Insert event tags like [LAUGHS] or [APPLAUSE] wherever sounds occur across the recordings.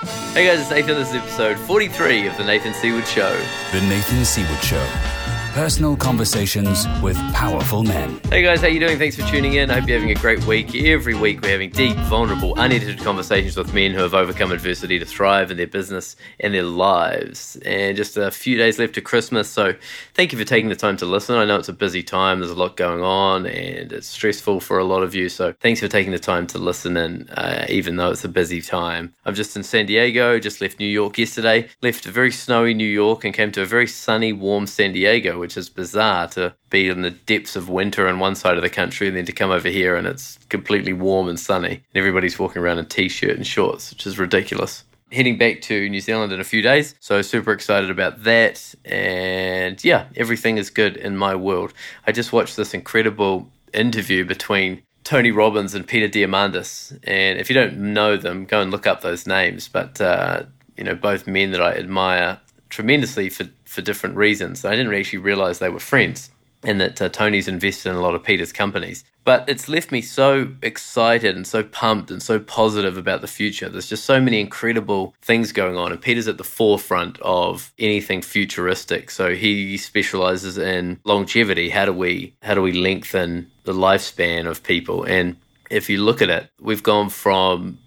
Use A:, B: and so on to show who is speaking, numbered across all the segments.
A: Hey guys, it's Nathan. This is episode 43 of The Nathan Seaward Show.
B: The Nathan Seaward Show. Personal conversations with powerful men.
A: Hey guys, how you doing? Thanks for tuning in. I hope you're having a great week. Every week we're having deep, vulnerable, unedited conversations with men who have overcome adversity to thrive in their business and their lives. And just a few days left to Christmas, so thank you for taking the time to listen. I know it's a busy time, there's a lot going on, and it's stressful for a lot of you, so thanks for taking the time to listen in, uh, even though it's a busy time. I'm just in San Diego, just left New York yesterday, left a very snowy New York and came to a very sunny, warm San Diego, which is bizarre to be in the depths of winter on one side of the country and then to come over here and it's completely warm and sunny. And everybody's walking around in t shirt and shorts, which is ridiculous. Heading back to New Zealand in a few days, so super excited about that. And yeah, everything is good in my world. I just watched this incredible interview between Tony Robbins and Peter Diamandis. And if you don't know them, go and look up those names. But, uh, you know, both men that I admire tremendously for, for different reasons. I didn't actually realize they were friends and that uh, Tony's invested in a lot of Peter's companies. But it's left me so excited and so pumped and so positive about the future. There's just so many incredible things going on, and Peter's at the forefront of anything futuristic. So he specializes in longevity. How do we how do we lengthen the lifespan of people? And if you look at it, we've gone from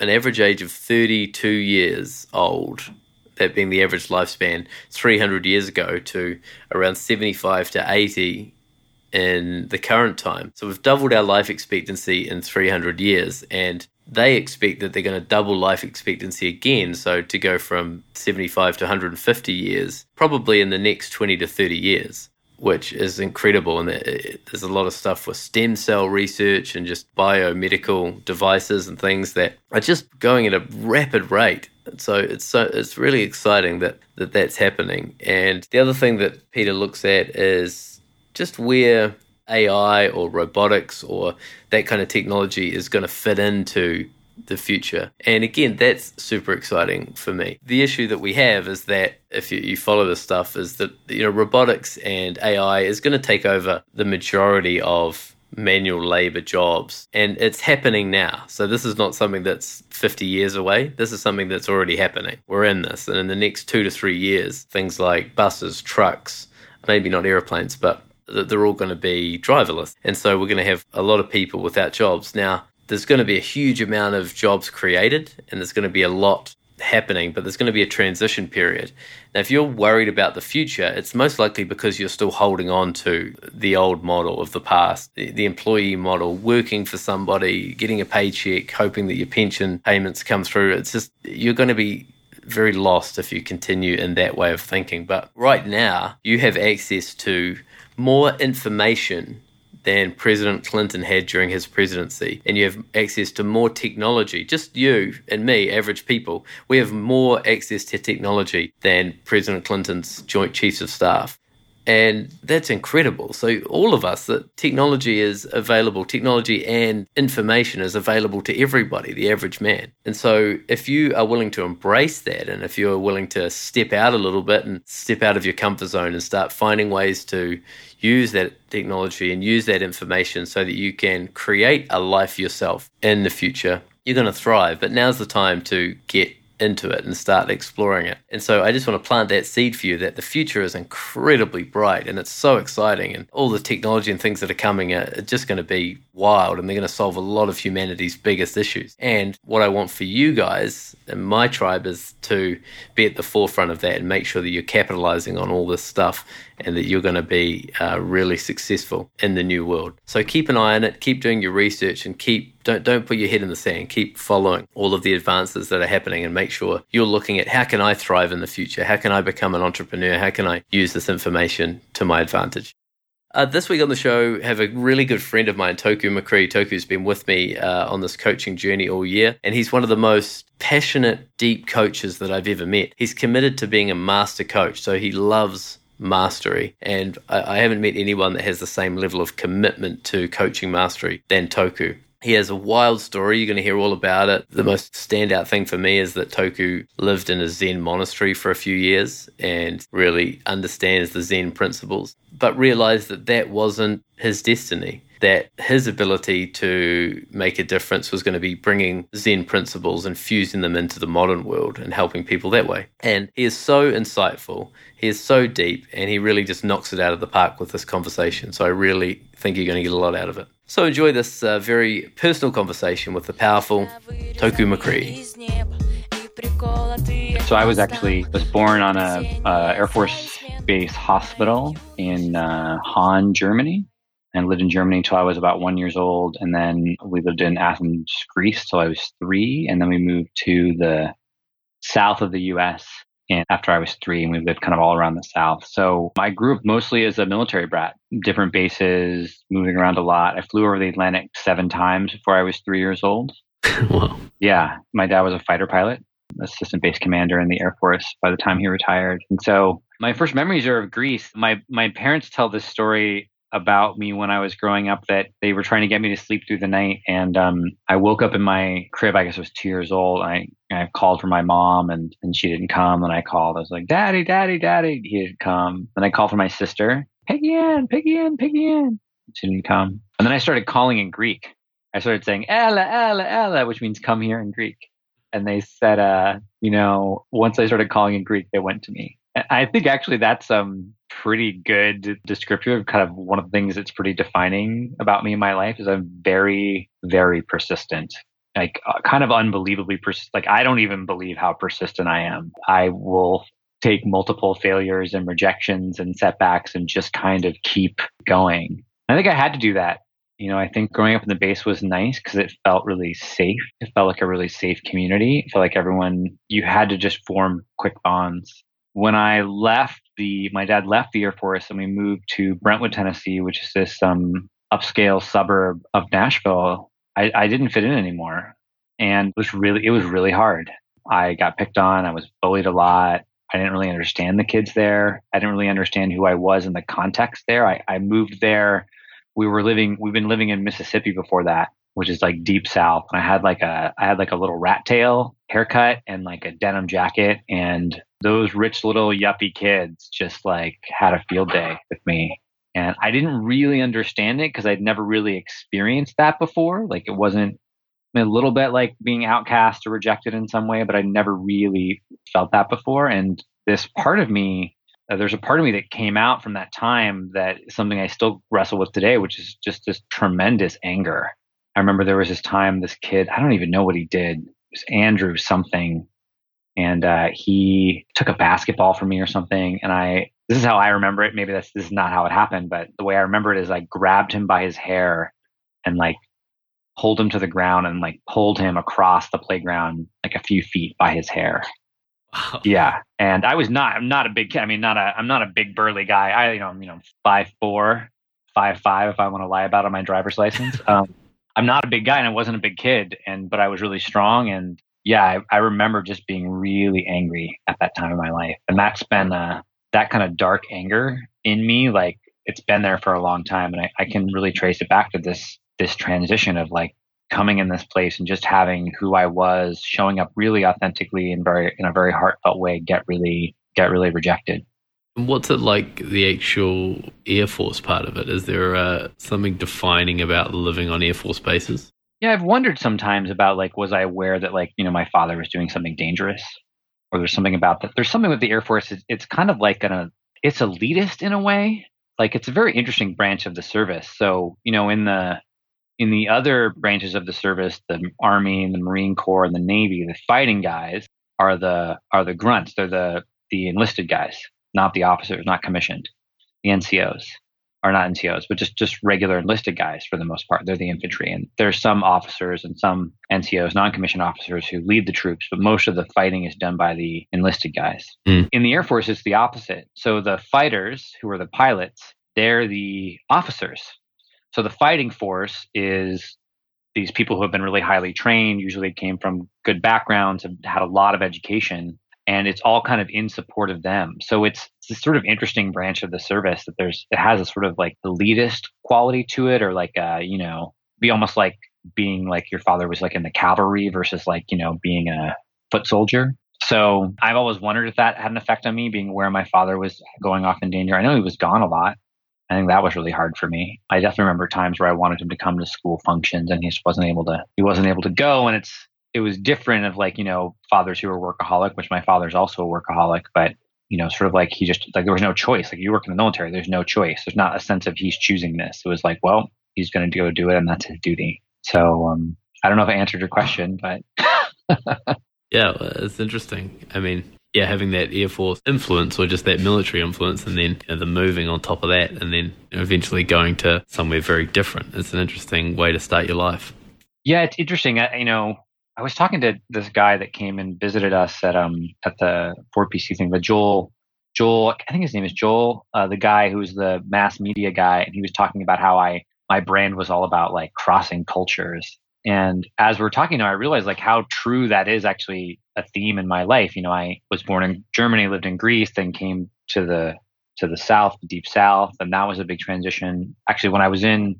A: an average age of 32 years old that being the average lifespan 300 years ago to around 75 to 80 in the current time. So we've doubled our life expectancy in 300 years, and they expect that they're going to double life expectancy again. So to go from 75 to 150 years, probably in the next 20 to 30 years. Which is incredible, and uh, there's a lot of stuff with stem cell research and just biomedical devices and things that are just going at a rapid rate so it's so it's really exciting that, that that's happening. And the other thing that Peter looks at is just where AI or robotics or that kind of technology is going to fit into the future. And again, that's super exciting for me. The issue that we have is that if you, you, follow this stuff is that you know robotics and AI is going to take over the majority of manual labor jobs. And it's happening now. So this is not something that's 50 years away. This is something that's already happening. We're in this. And in the next two to three years, things like buses, trucks, maybe not airplanes, but they're all going to be driverless. And so we're going to have a lot of people without jobs. Now, there's going to be a huge amount of jobs created, and there's going to be a lot happening, but there's going to be a transition period. Now, if you're worried about the future, it's most likely because you're still holding on to the old model of the past, the, employee model, working for somebody, getting a paycheck, hoping that your pension payments come through. It's just, you're going to be very lost if you continue in that way of thinking. But right now, you have access to more information than President Clinton had during his presidency, and you have access to more technology. Just you and me, average people, we have more access to technology than President Clinton's Joint Chiefs of Staff. And that's incredible. So, all of us, that technology is available, technology and information is available to everybody, the average man. And so, if you are willing to embrace that, and if you're willing to step out a little bit and step out of your comfort zone and start finding ways to use that technology and use that information so that you can create a life yourself in the future, you're going to thrive. But now's the time to get into it and start exploring it. And so I just want to plant that seed for you that the future is incredibly bright and it's so exciting and all the technology and things that are coming are just going to be wild and they're going to solve a lot of humanity's biggest issues. And what I want for you guys and my tribe is to be at the forefront of that and make sure that you're capitalizing on all this stuff and that you're going to be uh, really successful in the new world. So keep an eye on it, keep doing your research and keep don't don't put your head in the sand. Keep following all of the advances that are happening and make sure you're looking at how can I thrive in the future? How can I become an entrepreneur? How can I use this information to my advantage? Uh, this week on the show, have a really good friend of mine, Toku McCree. Toku's been with me uh, on this coaching journey all year, and he's one of the most passionate, deep coaches that I've ever met. He's committed to being a master coach, so he loves mastery. And I, I haven't met anyone that has the same level of commitment to coaching mastery than Toku. He has a wild story. You're going to hear all about it. The most standout thing for me is that Toku lived in a Zen monastery for a few years and really understands the Zen principles, but realized that that wasn't his destiny. That his ability to make a difference was going to be bringing Zen principles and fusing them into the modern world and helping people that way. And he is so insightful, he is so deep, and he really just knocks it out of the park with this conversation. So I really think you're going to get a lot out of it. So enjoy this uh, very personal conversation with the powerful Toku McCree.
C: So I was actually was born on a uh, Air Force Base hospital in uh, Germany, and lived in Germany until I was about one years old. And then we lived in Athens, Greece, till I was three, and then we moved to the south of the U.S. And after I was three, and we lived kind of all around the South. So I grew up mostly as a military brat, different bases, moving around a lot. I flew over the Atlantic seven times before I was three years old. [LAUGHS]
A: wow.
C: Yeah. My dad was a fighter pilot, assistant base commander in the Air Force by the time he retired. And so my first memories are of Greece. My my parents tell this story about me when I was growing up that they were trying to get me to sleep through the night. And um, I woke up in my crib, I guess I was two years old. I, I called for my mom and, and she didn't come. And I called, I was like, Daddy, Daddy, Daddy. He didn't come. Then I called for my sister, Piggy Ann, Piggy Ann, Piggy Ann. She didn't come. And then I started calling in Greek. I started saying, Ella, Ella, Ella, which means come here in Greek. And they said, uh, you know, once I started calling in Greek, they went to me. I think actually that's um pretty good descriptive. Kind of one of the things that's pretty defining about me in my life is I'm very, very persistent. Like uh, kind of unbelievably persistent. Like I don't even believe how persistent I am. I will take multiple failures and rejections and setbacks and just kind of keep going. I think I had to do that. You know, I think growing up in the base was nice because it felt really safe. It felt like a really safe community. It felt like everyone, you had to just form quick bonds when I left the, my dad left the Air Force and we moved to Brentwood, Tennessee, which is this um, upscale suburb of Nashville. I, I didn't fit in anymore, and it was really, it was really hard. I got picked on. I was bullied a lot. I didn't really understand the kids there. I didn't really understand who I was in the context there. I, I moved there. We were living, we've been living in Mississippi before that, which is like deep south. And I had like a, I had like a little rat tail haircut and like a denim jacket. And those rich little yuppie kids just like had a field day with me. And I didn't really understand it because I'd never really experienced that before. Like it wasn't a little bit like being outcast or rejected in some way, but I never really felt that before. And this part of me, uh, there's a part of me that came out from that time that something I still wrestle with today, which is just this tremendous anger. I remember there was this time this kid, I don't even know what he did. It was Andrew something and uh, he took a basketball from me or something. And I, this is how I remember it. Maybe that's this is not how it happened, but the way I remember it is I grabbed him by his hair and like pulled him to the ground and like pulled him across the playground like a few feet by his hair. Wow. Yeah, and I was not. I'm not a big. I mean, not a. I'm not a big burly guy. I you know I'm, you know five four, five five. If I want to lie about on my driver's license, [LAUGHS] um, I'm not a big guy, and I wasn't a big kid, and but I was really strong, and yeah, I, I, remember just being really angry at that time of my life. And that's been uh, that kind of dark anger in me. Like it's been there for a long time. And I, I can really trace it back to this, this transition of like coming in this place and just having who I was showing up really authentically and very, in a very heartfelt way, get really, get really rejected.
A: What's it like the actual Air Force part of it? Is there uh, something defining about living on Air Force bases?
C: Yeah, I've wondered sometimes about like, was I aware that like, you know, my father was doing something dangerous? Or there's something about that. There's something with the Air Force. It's, it's kind of like a, uh, it's elitist in a way. Like it's a very interesting branch of the service. So, you know, in the, in the other branches of the service, the Army, and the Marine Corps, and the Navy, the fighting guys are the, are the grunts. They're the, the enlisted guys, not the officers, not commissioned, the NCOs are not NCOs, but just just regular enlisted guys for the most part. They're the infantry, and there's some officers and some NCOs, non-commissioned officers, who lead the troops, but most of the fighting is done by the enlisted guys. Mm. In the Air Force, it's the opposite. So the fighters, who are the pilots, they're the officers. So the fighting force is these people who have been really highly trained, usually came from good backgrounds, have had a lot of education, and it's all kind of in support of them. So it's, it's this sort of interesting branch of the service that there's it has a sort of like elitist quality to it, or like uh, you know, be almost like being like your father was like in the cavalry versus like you know being a foot soldier. So I've always wondered if that had an effect on me, being where my father was going off in danger. I know he was gone a lot, I think that was really hard for me. I definitely remember times where I wanted him to come to school functions and he just wasn't able to he wasn't able to go and it's it was different of like, you know, fathers who are workaholic, which my father's also a workaholic, but you know, sort of like he just like there was no choice. Like you work in the military, there's no choice. There's not a sense of he's choosing this. It was like, well, he's going to go do it, and that's his duty. So um, I don't know if I answered your question, but [LAUGHS]
A: yeah, it's interesting. I mean, yeah, having that Air Force influence or just that military influence, and then you know, the moving on top of that, and then you know, eventually going to somewhere very different. It's an interesting way to start your life.
C: Yeah, it's interesting. I, you know, I was talking to this guy that came and visited us at um at the 4PC thing, the Joel Joel, I think his name is Joel, uh, the guy who's the mass media guy, and he was talking about how I my brand was all about like crossing cultures. And as we're talking now, I realized like how true that is actually a theme in my life. You know, I was born in Germany, lived in Greece, then came to the to the south, the deep south, and that was a big transition. Actually, when I was in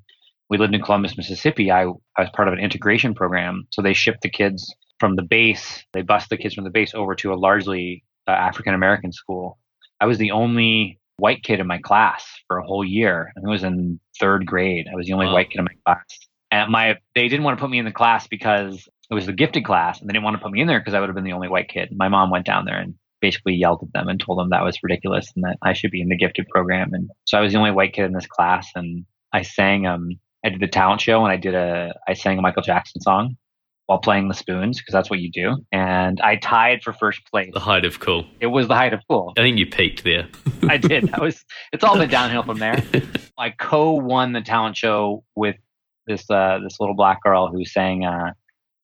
C: we lived in Columbus, Mississippi, I, I was part of an integration program. So they shipped the kids from the base, they bused the kids from the base over to a largely uh, African American school. I was the only white kid in my class for a whole year. I was in third grade. I was the only wow. white kid in my class. And my they didn't want to put me in the class because it was the gifted class, and they didn't want to put me in there because I would have been the only white kid. My mom went down there and basically yelled at them and told them that was ridiculous and that I should be in the gifted program. And so I was the only white kid in this class, and I sang um I did the talent show and I did a I sang a Michael Jackson song while playing the spoons because that's what you do. And I tied for first place.
A: The height of cool.
C: It was the height of cool.
A: I think you peaked there. [LAUGHS]
C: I did. That was. It's all been downhill from there. [LAUGHS] I co-won the talent show with this uh, this little black girl who sang uh,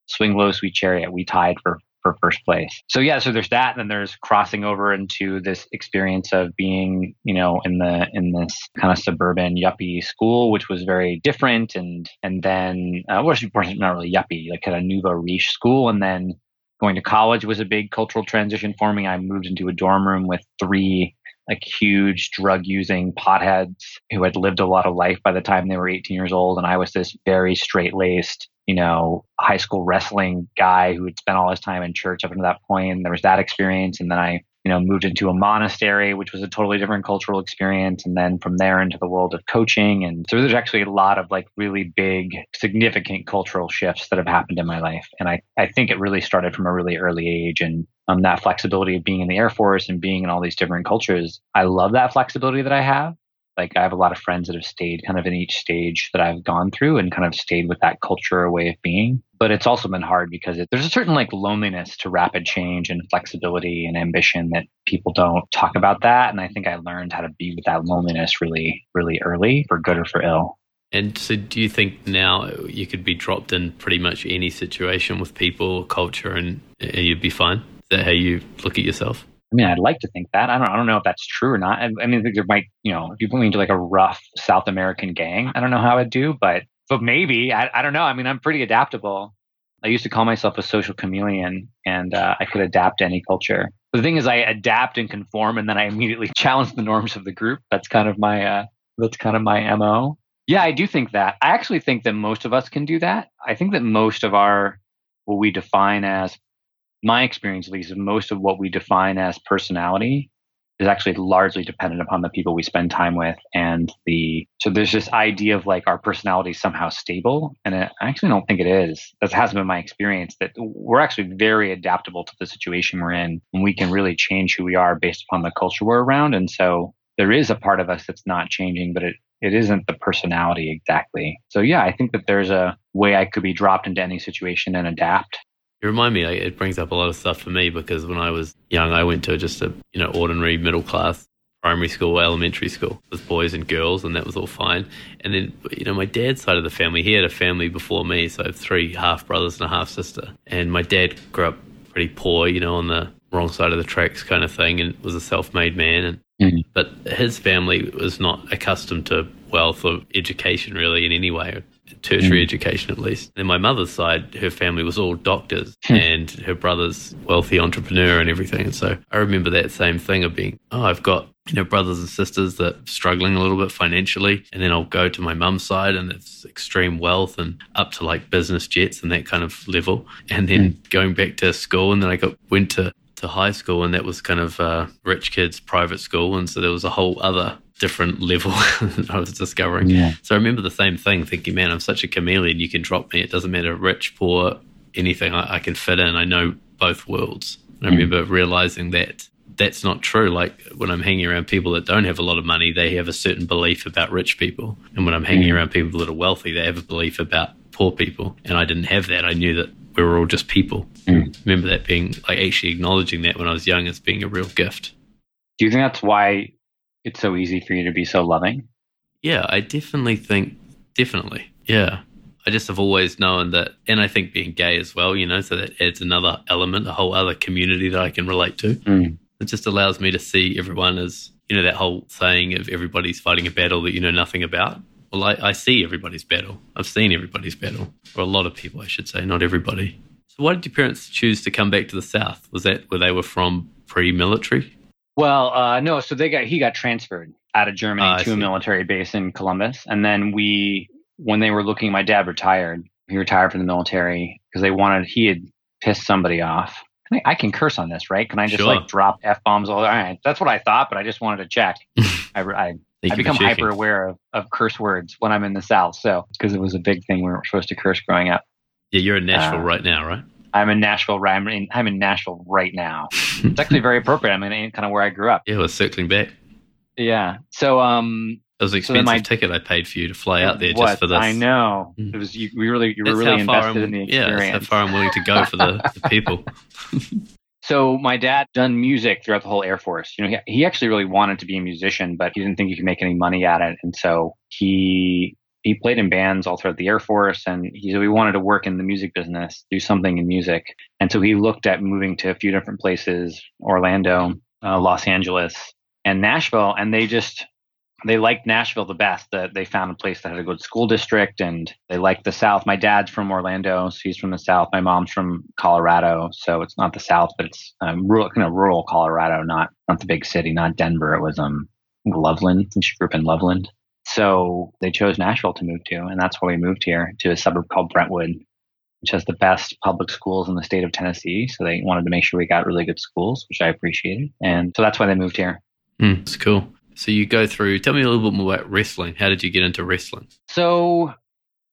C: "Swing Low, Sweet Chariot." We tied for for first place. So yeah, so there's that, and then there's crossing over into this experience of being, you know, in the in this kind of suburban yuppie school, which was very different, and and then uh, well, not really yuppie, like kind of nouveau riche school, and then going to college was a big cultural transition for me. I moved into a dorm room with three like huge drug using potheads who had lived a lot of life by the time they were 18 years old. And I was this very straight laced, you know, high school wrestling guy who had spent all his time in church up until that point. And there was that experience. And then I you know, moved into a monastery, which was a totally different cultural experience. And then from there into the world of coaching. And so there's actually a lot of like really big, significant cultural shifts that have happened in my life. And I, I think it really started from a really early age. And um, that flexibility of being in the Air Force and being in all these different cultures, I love that flexibility that I have. Like I have a lot of friends that have stayed kind of in each stage that I've gone through and kind of stayed with that culture or way of being. But it's also been hard because it, there's a certain like loneliness to rapid change and flexibility and ambition that people don't talk about that. And I think I learned how to be with that loneliness really, really early for good or for ill.
A: And so, do you think now you could be dropped in pretty much any situation with people culture and, and you'd be fine? How you look at yourself?
C: I mean, I'd like to think that. I don't. I don't know if that's true or not. I, I mean, there might, you know, if you put me into like a rough South American gang, I don't know how I'd do, but but maybe I, I don't know. I mean, I'm pretty adaptable. I used to call myself a social chameleon, and uh, I could adapt to any culture. The thing is, I adapt and conform, and then I immediately [LAUGHS] challenge the norms of the group. That's kind of my uh, that's kind of my mo. Yeah, I do think that. I actually think that most of us can do that. I think that most of our what we define as my experience, at least, of most of what we define as personality is actually largely dependent upon the people we spend time with and the so there's this idea of like our personality is somehow stable and i actually don't think it is. That hasn't been my experience that we're actually very adaptable to the situation we're in and we can really change who we are based upon the culture we're around and so there is a part of us that's not changing but it it isn't the personality exactly. So yeah i think that there's a way i could be dropped into any situation and adapt
A: you remind me, like, it brings up a lot of stuff for me because when I was young, I went to just a you know ordinary middle class primary school, elementary school with boys and girls, and that was all fine. And then, you know, my dad's side of the family, he had a family before me, so I have three half brothers and a half sister. And my dad grew up pretty poor, you know, on the wrong side of the tracks kind of thing, and was a self-made man. And mm-hmm. but his family was not accustomed to wealth or education really in any way tertiary mm. education at least. And my mother's side, her family was all doctors hmm. and her brother's wealthy entrepreneur and everything. And so I remember that same thing of being, oh, I've got you know, brothers and sisters that are struggling a little bit financially. And then I'll go to my mum's side and it's extreme wealth and up to like business jets and that kind of level. And then mm. going back to school and then I got went to to high school and that was kind of uh, rich kids private school and so there was a whole other different level [LAUGHS] I was discovering.
C: Yeah.
A: So I remember the same thing, thinking, man, I'm such a chameleon. You can drop me. It doesn't matter rich, poor, anything. I, I can fit in. I know both worlds. And I mm. remember realizing that that's not true. Like when I'm hanging around people that don't have a lot of money, they have a certain belief about rich people. And when I'm hanging mm. around people that are wealthy, they have a belief about poor people. And I didn't have that. I knew that we were all just people. Mm. Remember that being like actually acknowledging that when I was young as being a real gift.
C: Do you think that's why it's so easy for you to be so loving?
A: Yeah, I definitely think, definitely. Yeah. I just have always known that, and I think being gay as well, you know, so that adds another element, a whole other community that I can relate to.
C: Mm.
A: It just allows me to see everyone as, you know, that whole saying of everybody's fighting a battle that you know nothing about. Well, I, I see everybody's battle. I've seen everybody's battle, or a lot of people, I should say, not everybody. So, why did your parents choose to come back to the South? Was that where they were from pre military?
C: Well, uh, no. So they got he got transferred out of Germany
A: I
C: to a military base in Columbus, and then we, when they were looking, my dad retired. He retired from the military because they wanted he had pissed somebody off. I, I can curse on this, right? Can I just
A: Sure.
C: like drop f bombs all? All right, that's what I thought, but I just wanted to check. [LAUGHS] I, I I become hyper aware of, of curse words when I'm in the South. So, because it was a big thing we weren't supposed to curse growing up.
A: Yeah, you're in Nashville
C: Uh,
A: right now, right?
C: I'm in Nashville. right- I'm in, I'm in Nashville right now. It's actually very appropriate. I'm in kind of where I grew up.
A: Yeah, we're circling back.
C: Yeah. So, um,
A: It was an
C: So
A: expensive
C: my-
A: ticket I paid for you to fly out there
C: what?
A: just for this.
C: I know.
A: Mm.
C: It was you. We really, you were really invested
A: I'm,
C: in the
A: yeah,
C: experience.
A: that's how far I'm willing to go for the, the [LAUGHS] people.
C: So my dad done music throughout the whole Air Force. You know, he, he actually really wanted to be a musician, but he didn't think he could make any money at it, and so he he played in bands all throughout the Air Force, and he so he wanted to work in the music business, do something in music, and so he looked at moving to a few different places: Orlando, uh, Los Angeles, and Nashville, and they just they liked Nashville the best. That they found a place that had a good school district, and they liked the South. My dad's from Orlando, so he's from the South. My mom's from Colorado, so it's not the South, but it's um, rural, kind of rural Colorado, not not the big city, not Denver. It was um Loveland. She grew up in Loveland, so they chose Nashville to move to, and that's why we moved here to a suburb called Brentwood, which has the best public schools in the state of Tennessee. So they wanted to make sure we got really good schools, which I appreciated, and so that's why they moved here.
A: Hmm, it's cool. So you go through. Tell me a little bit more about wrestling. How did you get into wrestling?
C: So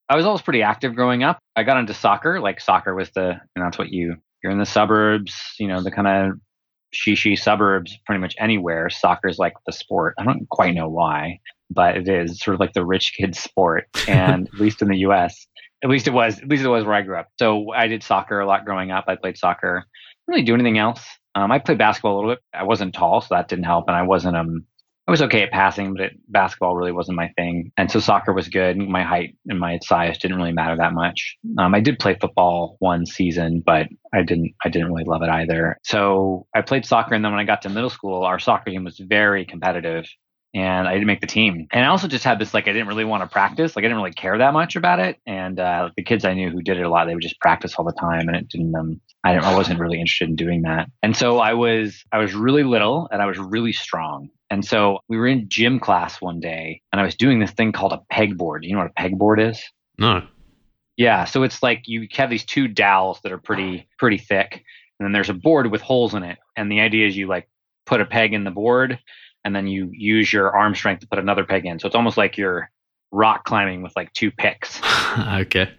C: I was always pretty active growing up. I got into soccer. Like soccer was the, and that's what you, you're in the suburbs, you know, the kind of shishi suburbs, pretty much anywhere. Soccer is like the sport. I don't quite know why, but it is sort of like the rich kid sport. [LAUGHS] And at least in the US, at least it was, at least it was where I grew up. So I did soccer a lot growing up. I played soccer. Didn't really do anything else. Um, I played basketball a little bit. I wasn't tall, so that didn't help. And I wasn't, um, I was okay at passing, but it, basketball really wasn't my thing. And so soccer was good. My height and my size didn't really matter that much. Um, I did play football one season, but I didn't. I didn't really love it either. So I played soccer, and then when I got to middle school, our soccer team was very competitive, and I didn't make the team. And I also just had this like I didn't really want to practice. Like I didn't really care that much about it. And uh, the kids I knew who did it a lot, they would just practice all the time, and it didn't. Um, I, didn't, I wasn't really interested in doing that. And so I was I was really little, and I was really strong. And so we were in gym class one day, and I was doing this thing called a pegboard. You know what a pegboard is?
A: No.
C: Yeah, so it's like you have these two dowels that are pretty pretty thick, and then there's a board with holes in it. And the idea is you like put a peg in the board, and then you use your arm strength to put another peg in. So it's almost like you're rock climbing with like two picks. [LAUGHS]
A: okay.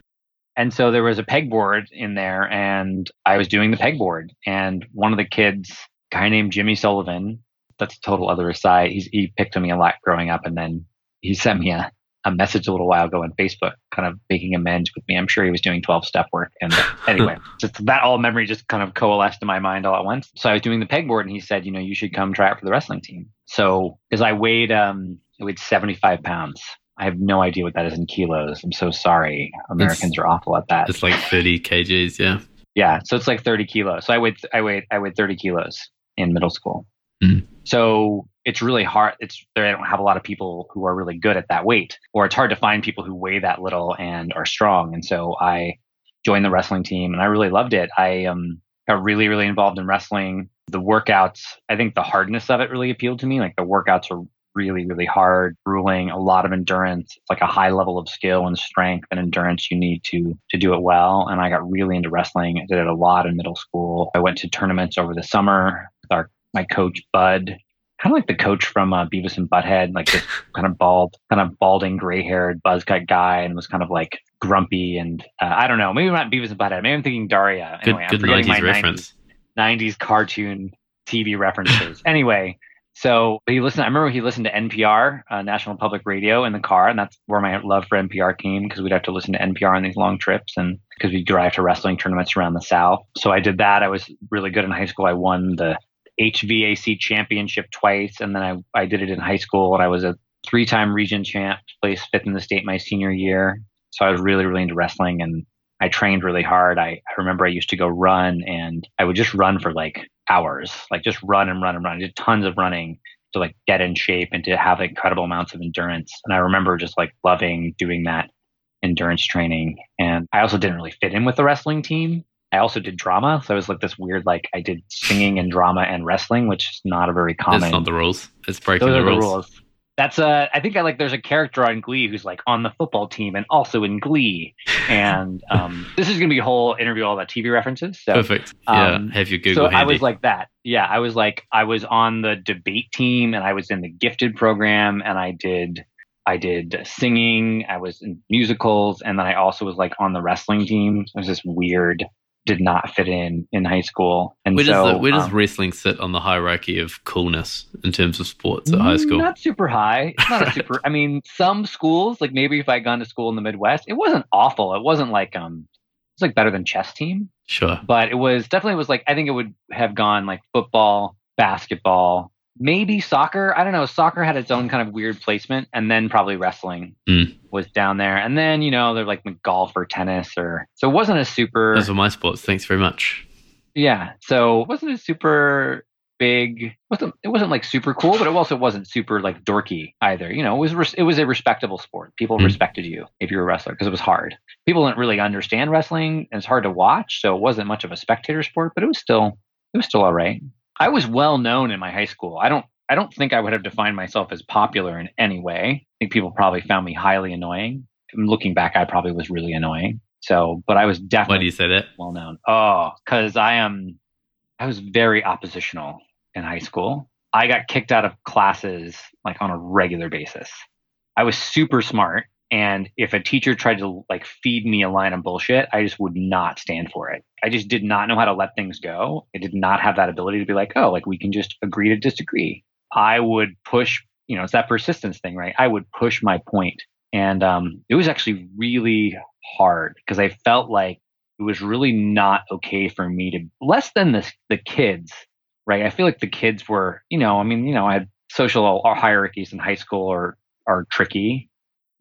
C: And so there was a pegboard in there, and I was doing the pegboard. And one of the kids, guy named Jimmy Sullivan, that's a total other aside. He's, he picked on me a lot growing up, and then he sent me a, a message a little while ago on Facebook, kind of making amends with me. I'm sure he was doing 12 step work. And [LAUGHS] anyway, just that all memory just kind of coalesced in my mind all at once. So I was doing the pegboard, and he said, you know, you should come try out for the wrestling team. So as I weighed, um, I weighed 75 pounds. I have no idea what that is in kilos. I'm so sorry. Americans are awful at that.
A: It's like 30 kgs. Yeah.
C: Yeah, so it's like 30 kilos. So I weighed I weighed I weighed 30 kilos in middle school.
A: Mm.
C: So it's really hard. It's they don't have a lot of people who are really good at that weight, or it's hard to find people who weigh that little and are strong. And so I joined the wrestling team, and I really loved it. I um got really really involved in wrestling. The workouts, I think the hardness of it really appealed to me. Like the workouts are really really hard, grueling, a lot of endurance. It's like a high level of skill and strength and endurance you need to to do it well. And I got really into wrestling. I did it a lot in middle school. I went to tournaments over the summer with our my coach Bud kind of like the coach from uh, Beavis and Butthead, like this [LAUGHS] kind of bald, kind of balding, gray haired, buzz cut guy, and was kind of like grumpy and uh, I don't know, maybe not Beavis and Butthead. Maybe I'm thinking Daria. Anyway,
A: good,
C: I'm forgetting
A: 90s
C: my
A: reference.
C: 90s, 90s cartoon TV [LAUGHS] references. anyway, so he listened. I remember he listened to NPR, uh, National Public Radio, in the car, and that's where my love for NPR came because we'd have to listen to NPR on these long trips, and because we drive to wrestling tournaments around the South. So I did that. I was really good in high school. I won the HVAC championship twice, and then I I did it in high school, and I was a three-time region champ, placed fifth in the state my senior year. So I was really really into wrestling, and I trained really hard. I, I remember I used to go run, and I would just run for like hours, like just run and run and run. I did tons of running to like get in shape and to have incredible amounts of endurance. And I remember just like loving doing that endurance training. And I also didn't really fit in with the wrestling team. I also did drama. So it was like this weird, like I did singing and drama and wrestling, which is not a very common.
A: That's not the rules. It's breaking
C: Those
A: the
C: are the
A: rules.
C: rules. That's a. I think I like. There's a character on Glee who's like on the football team and also in Glee. And [LAUGHS] um, this is gonna be a whole interview all about TV references. So
A: Perfect. Yeah.
C: Um,
A: Have your Google
C: so
A: handy.
C: I was like that. Yeah, I was like I was on the debate team and I was in the gifted program and I did I did singing, I was in musicals, and then I also was like on the wrestling team. It was this weird, did not fit in in high school. And
A: where does,
C: so
A: the, where does
C: um,
A: wrestling sit on the hierarchy of coolness in terms of sports at high school?
C: Not super high. It's not a [LAUGHS] super. I mean, some schools, like maybe if I had gone to school in the Midwest, it wasn't awful. It wasn't like um, it was like better than chess team,
A: Sure.
C: but it was definitely was like I think it would have gone like football, basketball, maybe soccer. I don't know. Soccer had its own kind of weird placement, and then probably wrestling
A: Mm.
C: was down there, and then you know they're like golf or tennis or so it wasn't a super.
A: Those were my sports. Thanks very much.
C: Yeah. So it wasn't a super big wasn't it wasn't like super cool, but it also wasn't super like dorky either. You know, it was res- it was a respectable sport. People
A: Mm.
C: respected you if you were a wrestler because it was hard. People didn't really understand wrestling and it's hard to watch, so it wasn't much of a spectator sport, but it was still it was still all right. I was well known in my high school. I don't I don't think I would have defined myself as popular in any way. I think people probably found me highly annoying. Looking back, I probably was really annoying. So, but I was definitely
A: Why do you say that?
C: well known. Oh, because I am, I was very oppositional in high school. I got kicked out of classes like on a regular basis. I was super smart, and if a teacher tried to like feed me a line of bullshit, I just would not stand for it. I just did not know how to let things go. I did not have that ability to be like, oh, like we can just agree to disagree. I would push, you know, it's that persistence thing, right? I would push my point. And um, it was actually really hard because I felt like it was really not okay for me to less than the the kids, right? I feel like the kids were, you know, I mean, you know, I had social hierarchies in high school are are tricky,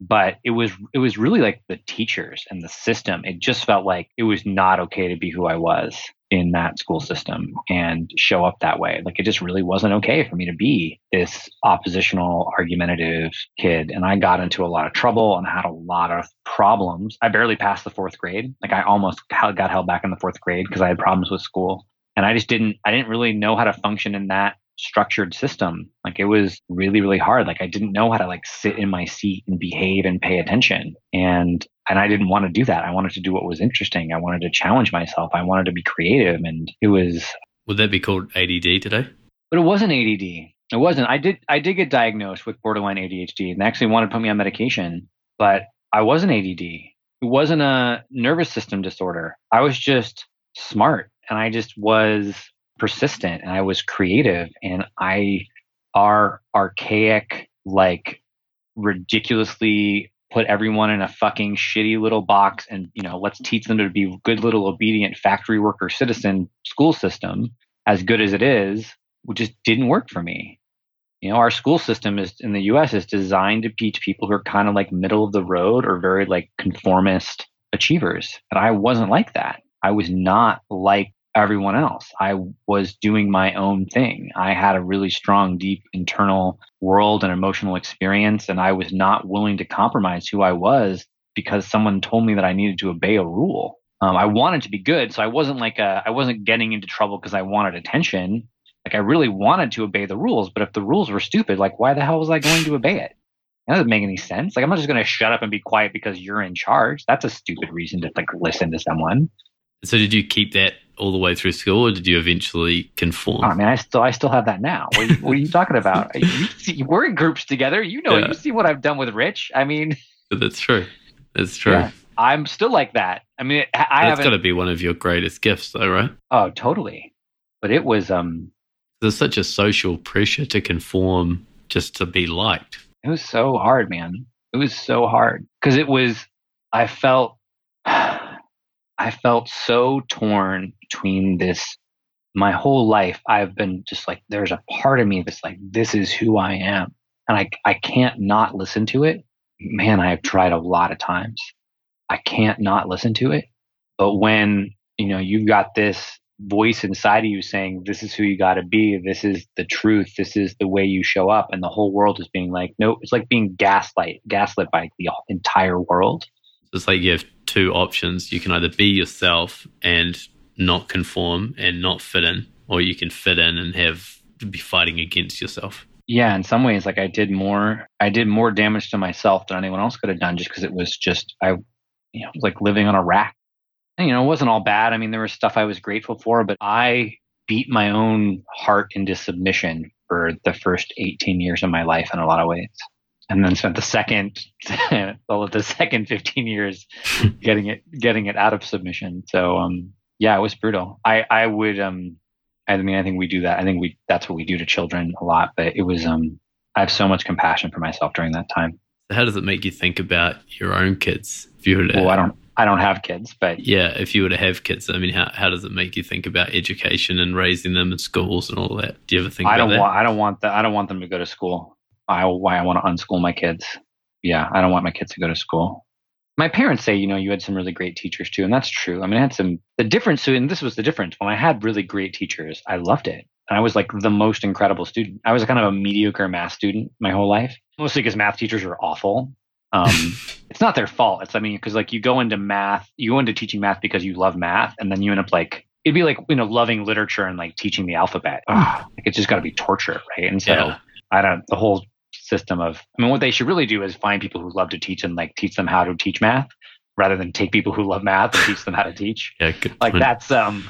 C: but it was it was really like the teachers and the system. It just felt like it was not okay to be who I was in that school system and show up that way. Like it just really wasn't okay for me to be this oppositional, argumentative kid. And I got into a lot of trouble and had a lot of problems. I barely passed the fourth grade. Like I almost got held back in the fourth grade because I had problems with school. And I just didn't, I didn't really know how to function in that structured system. Like it was really, really hard. Like I didn't know how to like sit in my seat and behave and pay attention. And and I didn't want to do that. I wanted to do what was interesting. I wanted to challenge myself. I wanted to be creative. And it was
A: Would that be called ADD today?
C: but it wasn't ADD. It wasn't. I did I did get diagnosed with borderline ADHD and they actually wanted to put me on medication, but I wasn't ADD. It wasn't a nervous system disorder. I was just smart and I just was persistent and I was creative and I are archaic like ridiculously put everyone in a fucking shitty little box and you know let's teach them to be good little obedient factory worker citizen school system as good as it is which just didn't work for me. You know our school system is in the us is designed to teach people who are kind of like middle of the road or very like conformist achievers and i wasn't like that. I was not like everyone else i was doing my own thing i had a really strong deep internal world and emotional experience and i was not willing to compromise who i was because someone told me that i needed to obey a rule um, i wanted to be good so i wasn't like a, i wasn't getting into trouble because i wanted attention like I really wanted to obey the rules, but if the rules were stupid, like why the hell was I going to obey it? That doesn't make any sense. Like I'm not just going to shut up and be quiet because you're in charge. That's a stupid reason to like listen to someone.
A: So did you keep that all the way through school, or did you eventually conform?
C: I mean, I still I still have that now. What are you, what are you talking about? [LAUGHS] You see, we're in groups together. You know,
A: Yeah.
C: you see what I've done with Rich. I mean, [LAUGHS]
A: That's true. That's true.
C: yeah, I'm still like that. I mean, I I
A: That's got to be one of your greatest gifts, though, right?
C: Oh, totally. But it was um,
A: There's such a social pressure to conform just to be liked.
C: it was so hard, man. It was so hard because it was. I felt. I felt so torn between this. My whole life, I've been just like, there's a part of me that's like, this is who I am, and I I can't not listen to it. Man, I have tried a lot of times. I can't not listen to it. But when you know you've got this voice inside of you saying, "This is who you got to be. This is the truth. This is the way you show up," and the whole world is being like, "No," it's like being gaslight, gaslit by the entire world.
A: It's like you have two options. You can either be yourself and not conform and not fit in, or you can fit in and have be fighting against yourself.
C: Yeah, in some ways, like I did more, I did more damage to myself than anyone else could have done, just because it was just I, you know, like living on a rack. And, you know, it wasn't all bad. I mean, there was stuff I was grateful for, but I beat my own heart into submission for the first 18 years of my life in a lot of ways. And then spent the second, [LAUGHS] well, the second 15 years [LAUGHS] getting it, getting it out of submission. So, um, yeah, it was brutal. I, I would, um, I mean, I think we do that. I think we, that's what we do to children a lot, but it was, um, I have so much compassion for myself during that time.
A: How does it make you think about your own kids? If you were to,
C: Well, I don't, I don't have kids, but
A: yeah, if you were to have kids, I mean, how, how does it make you think about education and raising them in schools and all that? Do you ever think
C: I
A: about
C: don't want I don't want that I don't want them to go to school. I why I want to unschool my kids. Yeah, I don't want my kids to go to school. My parents say, you know, you had some really great teachers too, and that's true. I mean, I had some the difference, and this was the difference. When I had really great teachers, I loved it. And I was like the most incredible student. I was kind of a mediocre math student my whole life, mostly because math teachers are awful. Um, [LAUGHS] it's not their fault. It's I mean, because like you go into math, you go into teaching math because you love math, and then you end up like it'd be like you know loving literature and like teaching the alphabet. Ugh, like it's just got to be torture, right? And so
A: Yeah.
C: I don't the whole system of I mean, what they should really do is find people who love to teach and like teach them how to teach math, rather than take people who love math and teach them how to teach. [LAUGHS]
A: Yeah, good
C: Like
A: point.
C: that's um.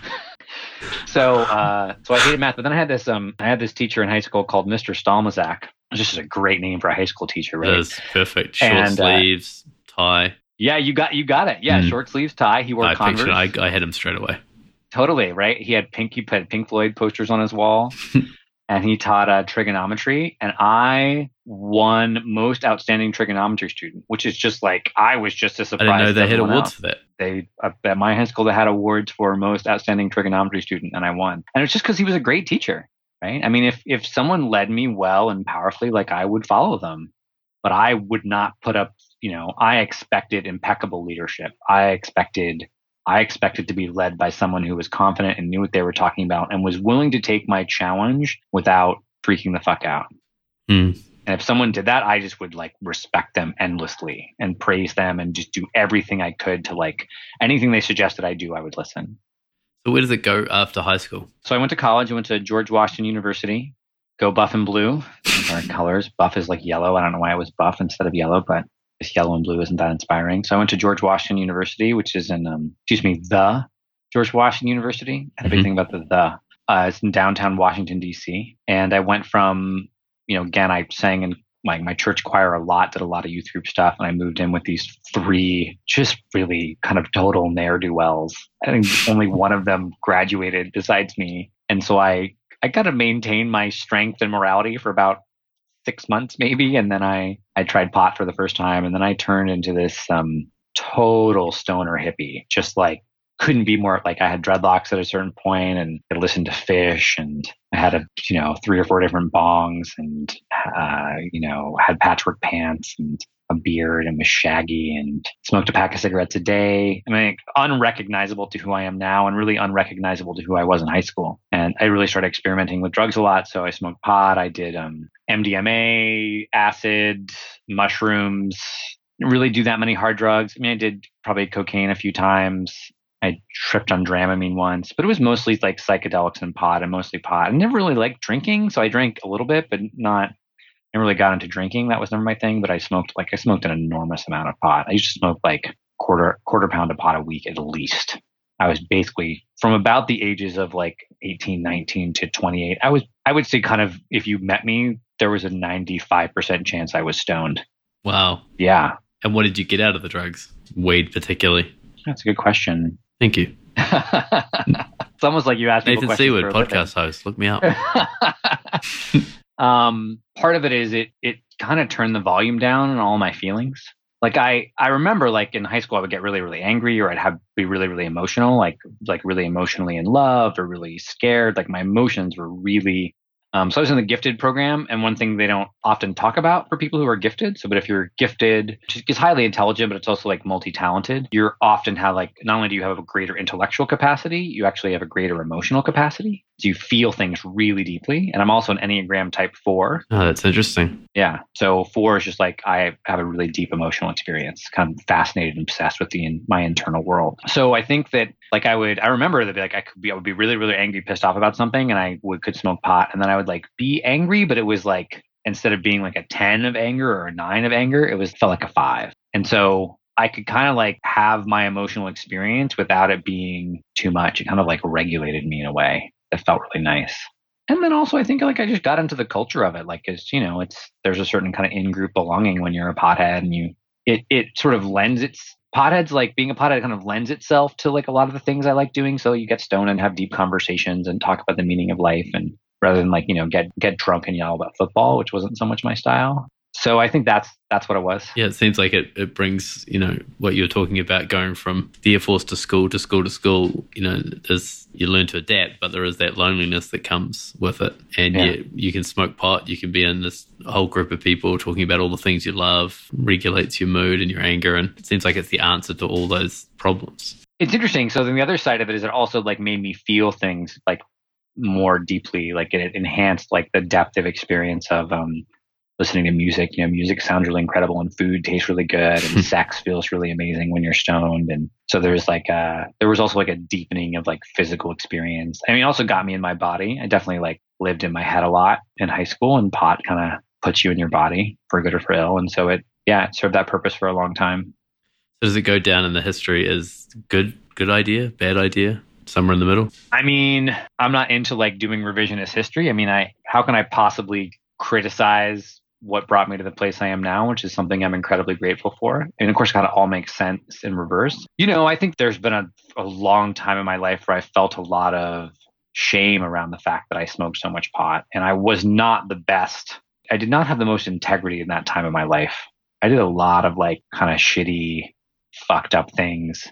C: So uh, so I hated math, but then I had this um I had this teacher in high school called Mr. Stalmazak. This is a great name for a high school teacher, right?
A: That is perfect. Short
C: And, uh,
A: sleeves, tie.
C: Yeah, you got you got it. Yeah,
A: Mm.
C: short sleeves tie. He wore
A: I
C: Converse.
A: pictured. I, I had him straight away.
C: Totally right. He had pink. He had Pink Floyd posters on his wall, [LAUGHS] and he taught uh, trigonometry. And I won most outstanding trigonometry student, which is just like I was just as
A: I didn't know they had awards
C: else.
A: for that.
C: They uh, at my high school they had awards for most outstanding trigonometry student, and I won. And it's just because he was a great teacher, right? I mean, if if someone led me well and powerfully, like I would follow them, but I would not put up. You know, I expected impeccable leadership. I expected I expected to be led by someone who was confident and knew what they were talking about and was willing to take my challenge without freaking the fuck out.
A: Hmm.
C: And if someone did that, I just would like respect them endlessly and praise them and just do everything I could to like anything they suggested I do, I would listen.
A: So where does it go after high school?
C: So I went to college. I went to George Washington University. Go buff and blue. Are colors. Buff is like yellow. I don't know why it was buff instead of yellow, but yellow and blue isn't that inspiring. So I went to George Washington University, which is in, um, excuse me, the George Washington University. I had a big
A: Mhm.
C: thing about the the. Uh, it's in downtown Washington D.C. And I went from, you know, again, I sang in my my church choir a lot, did a lot of youth group stuff, and I moved in with these three just really kind of total ne'er do wells. I think [LAUGHS] only one of them graduated besides me, and so I I got to maintain my strength and morality for about six months maybe, and then I I tried pot for the first time, and then I turned into this um total stoner hippie, just like couldn't be more like I had dreadlocks at a certain point and I listened to Phish and I had a you know three or four different bongs and uh, you know had patchwork pants and a beard and was shaggy and smoked a pack of cigarettes a day. I mean, unrecognizable to who I am now and really unrecognizable to who I was in high school. And I really started experimenting with drugs a lot. So I smoked pot. I did um, MDMA, acid, mushrooms. Really do that many hard drugs. I mean, I did probably cocaine a few times. I tripped on Dramamine once, but it was mostly like psychedelics and pot and mostly pot. I never really liked drinking, so I drank a little bit, but not never really got into drinking. That was never my thing. But I smoked like I smoked an enormous amount of pot. I used to smoke like quarter quarter pound of pot a week at least. I was basically from about the ages of like 18, 19 to 28. I was, I would say kind of, if you met me, there was a 95% chance I was stoned.
A: Wow.
C: Yeah.
A: And what did you get out of the drugs? Weed, particularly.
C: That's a good question.
A: Thank you. [LAUGHS]
C: it's almost like you asked me.
A: Nathan Seaward, podcast host. Look me up. [LAUGHS]
C: um, part of it is it it kind of turned the volume down on all my feelings. Like I I remember like in high school I would get really really angry or I'd have be really really emotional like like really emotionally in love or really scared. Like my emotions were really um, so I was in the gifted program, and one thing they don't often talk about for people who are gifted. So, but if you're gifted, is highly intelligent, but it's also like multi-talented, you're often have like not only do you have a greater intellectual capacity, you actually have a greater emotional capacity. You feel things really deeply. And I'm also an Enneagram Type Four.
A: Oh, that's interesting.
C: Yeah. So four is just like I have a really deep emotional experience, kind of fascinated and obsessed with the in, my internal world. So I think that like I would I remember that like I could be I would be really really angry, pissed off about something, and I would could smoke pot, and then I would like be angry, but it was like instead of being like a 10 of anger or a 9 of anger it was felt like a 5 and so i could kind of like have my emotional experience without it being too much it kind of like regulated me in a way that felt really nice and then also i think like i just got into the culture of it like it's you know it's there's a certain kind of in-group belonging when you're a pothead and you it it sort of lends its potheads like being a pothead kind of lends itself to like a lot of the things i like doing so you get stoned and have deep conversations and talk about the meaning of life and rather than like you know get get drunk and yell about football, which wasn't so much my style. So I think that's that's what it was.
A: Yeah, it seems like it, it brings, you know, what you're talking about going from the Air Force to school to school to school, you know, as you learn to adapt, but there is that loneliness that comes with it. And yeah. you, you can smoke pot, you can be in this whole group of people talking about all the things you love, regulates your mood and your anger. And it seems like it's the answer to all those problems.
C: It's interesting. So then the other side of it is it also like made me feel things like more deeply like it enhanced like the depth of experience of um listening to music. You know music sounds really incredible and food tastes really good and [LAUGHS] sex feels really amazing when you're stoned. And so there's like a there was also like a deepening of like physical experience. I mean also got me in my body. I definitely like lived in my head a lot in high school and pot kind of puts you in your body for good or for ill. And so it yeah it served that purpose for a long time.
A: So does it go down in the history as good good idea bad idea somewhere in the middle?
C: I mean, I'm not into like doing revisionist history. I mean, I how can I possibly criticize what brought me to the place I am now, which is something I'm incredibly grateful for. And of course, it kind of all makes sense in reverse. You know, I think there's been a, a long time in my life where I felt a lot of shame around the fact that I smoked so much pot. And I was not the best. I did not have the most integrity in that time of my life. I did a lot of like kind of shitty, fucked up things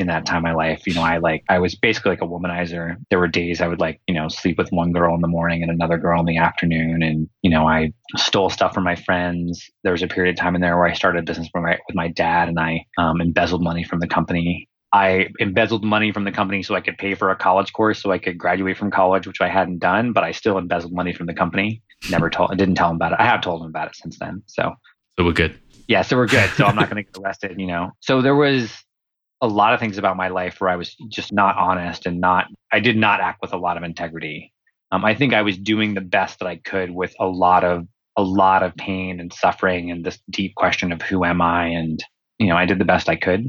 C: in that time of my life. You know, I like, I was basically like a womanizer. There were days I would like, you know, sleep with one girl in the morning and another girl in the afternoon. And, you know, I stole stuff from my friends. There was a period of time in there where I started a business with my, with my dad and I um, embezzled money from the company. I embezzled money from the company so I could pay for a college course so I could graduate from college, which I hadn't done, but I still embezzled money from the company. Never told, I didn't tell him about it. I have told him about it since then. So,
A: so we're good.
C: Yeah, so we're good. So I'm not going to get arrested, you know. So there was a lot of things about my life where I was just not honest and not, I did not act with a lot of integrity. Um, I think I was doing the best that I could with a lot of, a lot of pain and suffering and this deep question of who am I? And, you know, I did the best I could.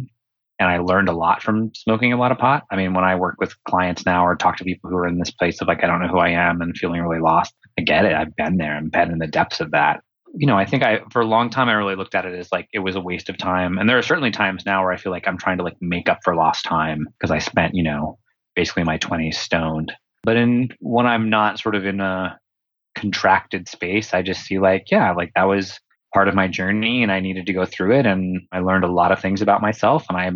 C: And I learned a lot from smoking a lot of pot. I mean, when I work with clients now or talk to people who are in this place of like, I don't know who I am and feeling really lost, I get it. I've been there and been in the depths of that you know, I think I for a long time I really looked at it as like it was a waste of time. And there are certainly times now where I feel like I'm trying to like make up for lost time because I spent, you know, basically my 20s stoned. But in when I'm not sort of in a contracted space, I just see like, yeah, like that was part of my journey and I needed to go through it and I learned a lot of things about myself and I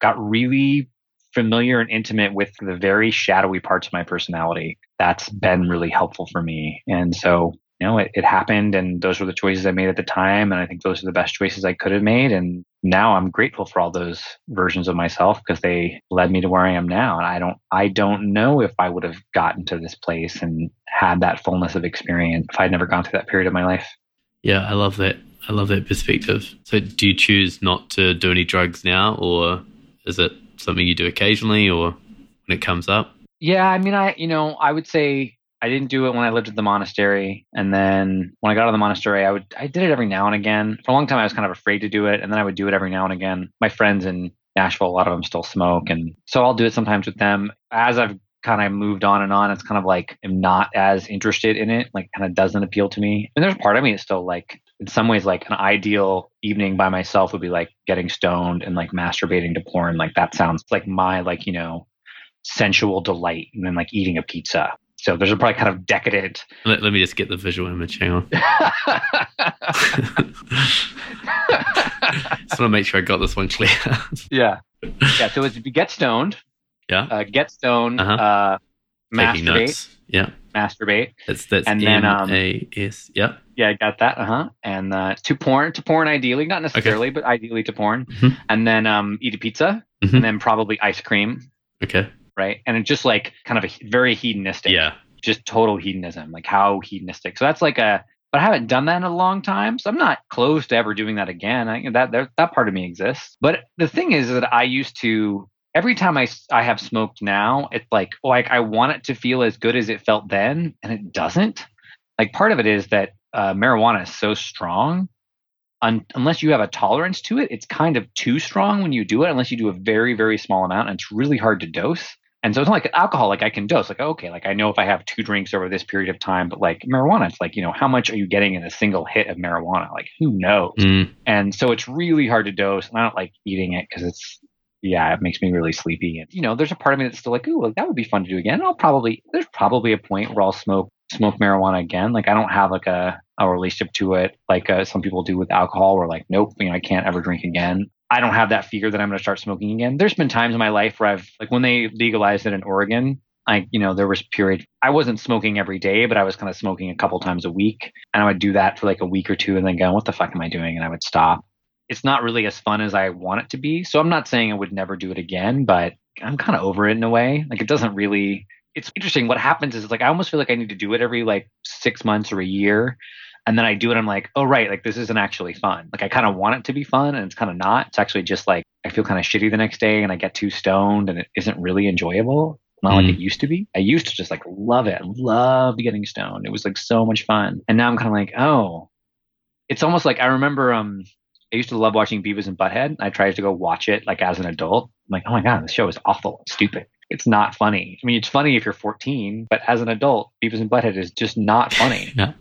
C: got really familiar and intimate with the very shadowy parts of my personality. That's been really helpful for me. And so you know, it, it happened and those were the choices I made at the time. And I think those are the best choices I could have made. And now I'm grateful for all those versions of myself because they led me to where I am now. And I don't, I don't know if I would have gotten to this place and had that fullness of experience if I'd never gone through that period of my life.
A: Yeah, I love that. I love that perspective. So do you choose not to do any drugs now or is it something you do occasionally or when it comes up?
C: Yeah, I mean, I, you know, I would say I didn't do it when I lived at the monastery. And then when I got out of the monastery, I would I did it every now and again. For a long time I was kind of afraid to do it, and then I would do it every now and again. My friends in Nashville, a lot of them still smoke. And so I'll do it sometimes with them. As I've kind of moved on and on, it's kind of like I'm not as interested in it, like kind of doesn't appeal to me. And there's part of me that's still like, in some ways, like an ideal evening by myself would be like getting stoned and like masturbating to porn. Like that sounds like my, like, you know, sensual delight and then like eating a pizza. So there's a probably kind of decadent.
A: Let, let me just get the visual image. Hang on. [LAUGHS] just want to make sure I got this one clear. [LAUGHS]
C: yeah. Yeah. So it's get stoned.
A: Yeah.
C: Uh, get stoned.
A: Uh-huh.
C: Uh, masturbate.
A: Yeah.
C: Masturbate.
A: That's that's
C: And then, um,
A: M A S. Yeah.
C: Yeah, I got that. Uh huh. And uh, to porn, to porn ideally, not necessarily, but ideally to porn.
A: Mhm.
C: And then um, eat a pizza,
A: Mhm.
C: and then probably ice cream,
A: Okay.
C: Right? And it's just like kind of a very hedonistic.
A: Yeah.
C: Just total hedonism, like how hedonistic. So that's like a. But I haven't done that in a long time, so I'm not close to ever doing that again. I, that there, that part of me exists. But the thing is that I used to every time I, I have smoked now, it's like like I want it to feel as good as it felt then, and it doesn't. Like part of it is that uh, marijuana is so strong, un- unless you have a tolerance to it, it's kind of too strong when you do it. Unless you do a very very small amount, and it's really hard to dose. And so it's not like alcohol, like I can dose, like okay, like I know if I have two drinks over this period of time, but like marijuana, it's like you know how much are you getting in a single hit of marijuana? Like who knows?
A: Mm.
C: and so it's really hard to dose and i don't like eating it because it's yeah it makes me really sleepy and you know there's a part of me that's still like ooh well, that would be fun to do again i'll probably there's probably a point where i'll smoke smoke marijuana again like i don't have like a, a relationship to it like uh, some people do with alcohol where like nope you know i can't ever drink again i don't have that fear that i'm going to start smoking again there's been times in my life where i've like when they legalized it in oregon I, you know, there was period I wasn't smoking every day, but I was kind of smoking a couple times a week, and I would do that for like a week or two, and then go, "What the fuck am I doing?" And I would stop. It's not really as fun as I want it to be, so I'm not saying I would never do it again, but I'm kind of over it in a way. Like it doesn't really. It's interesting. What happens is like I almost feel like I need to do it every like six months or a year, and then I do it. I'm like, oh right, like this isn't actually fun. Like I kind of want it to be fun, and it's kind of not. It's actually just like I feel kind of shitty the next day, and I get too stoned, and it isn't really enjoyable not like
A: Mm.
C: it used to be. I used to just like love it. I loved getting stoned. It was like so much fun. And now I'm kind of like, oh, it's almost like I remember um I used to love watching Beavis and Butthead. I tried to go watch it like as an adult. I'm like, oh my god, this show is awful, stupid. It's not funny. I mean, it's funny if you're 14, but as an adult, Beavis and Butthead is just not funny. [LAUGHS]
A: Yeah.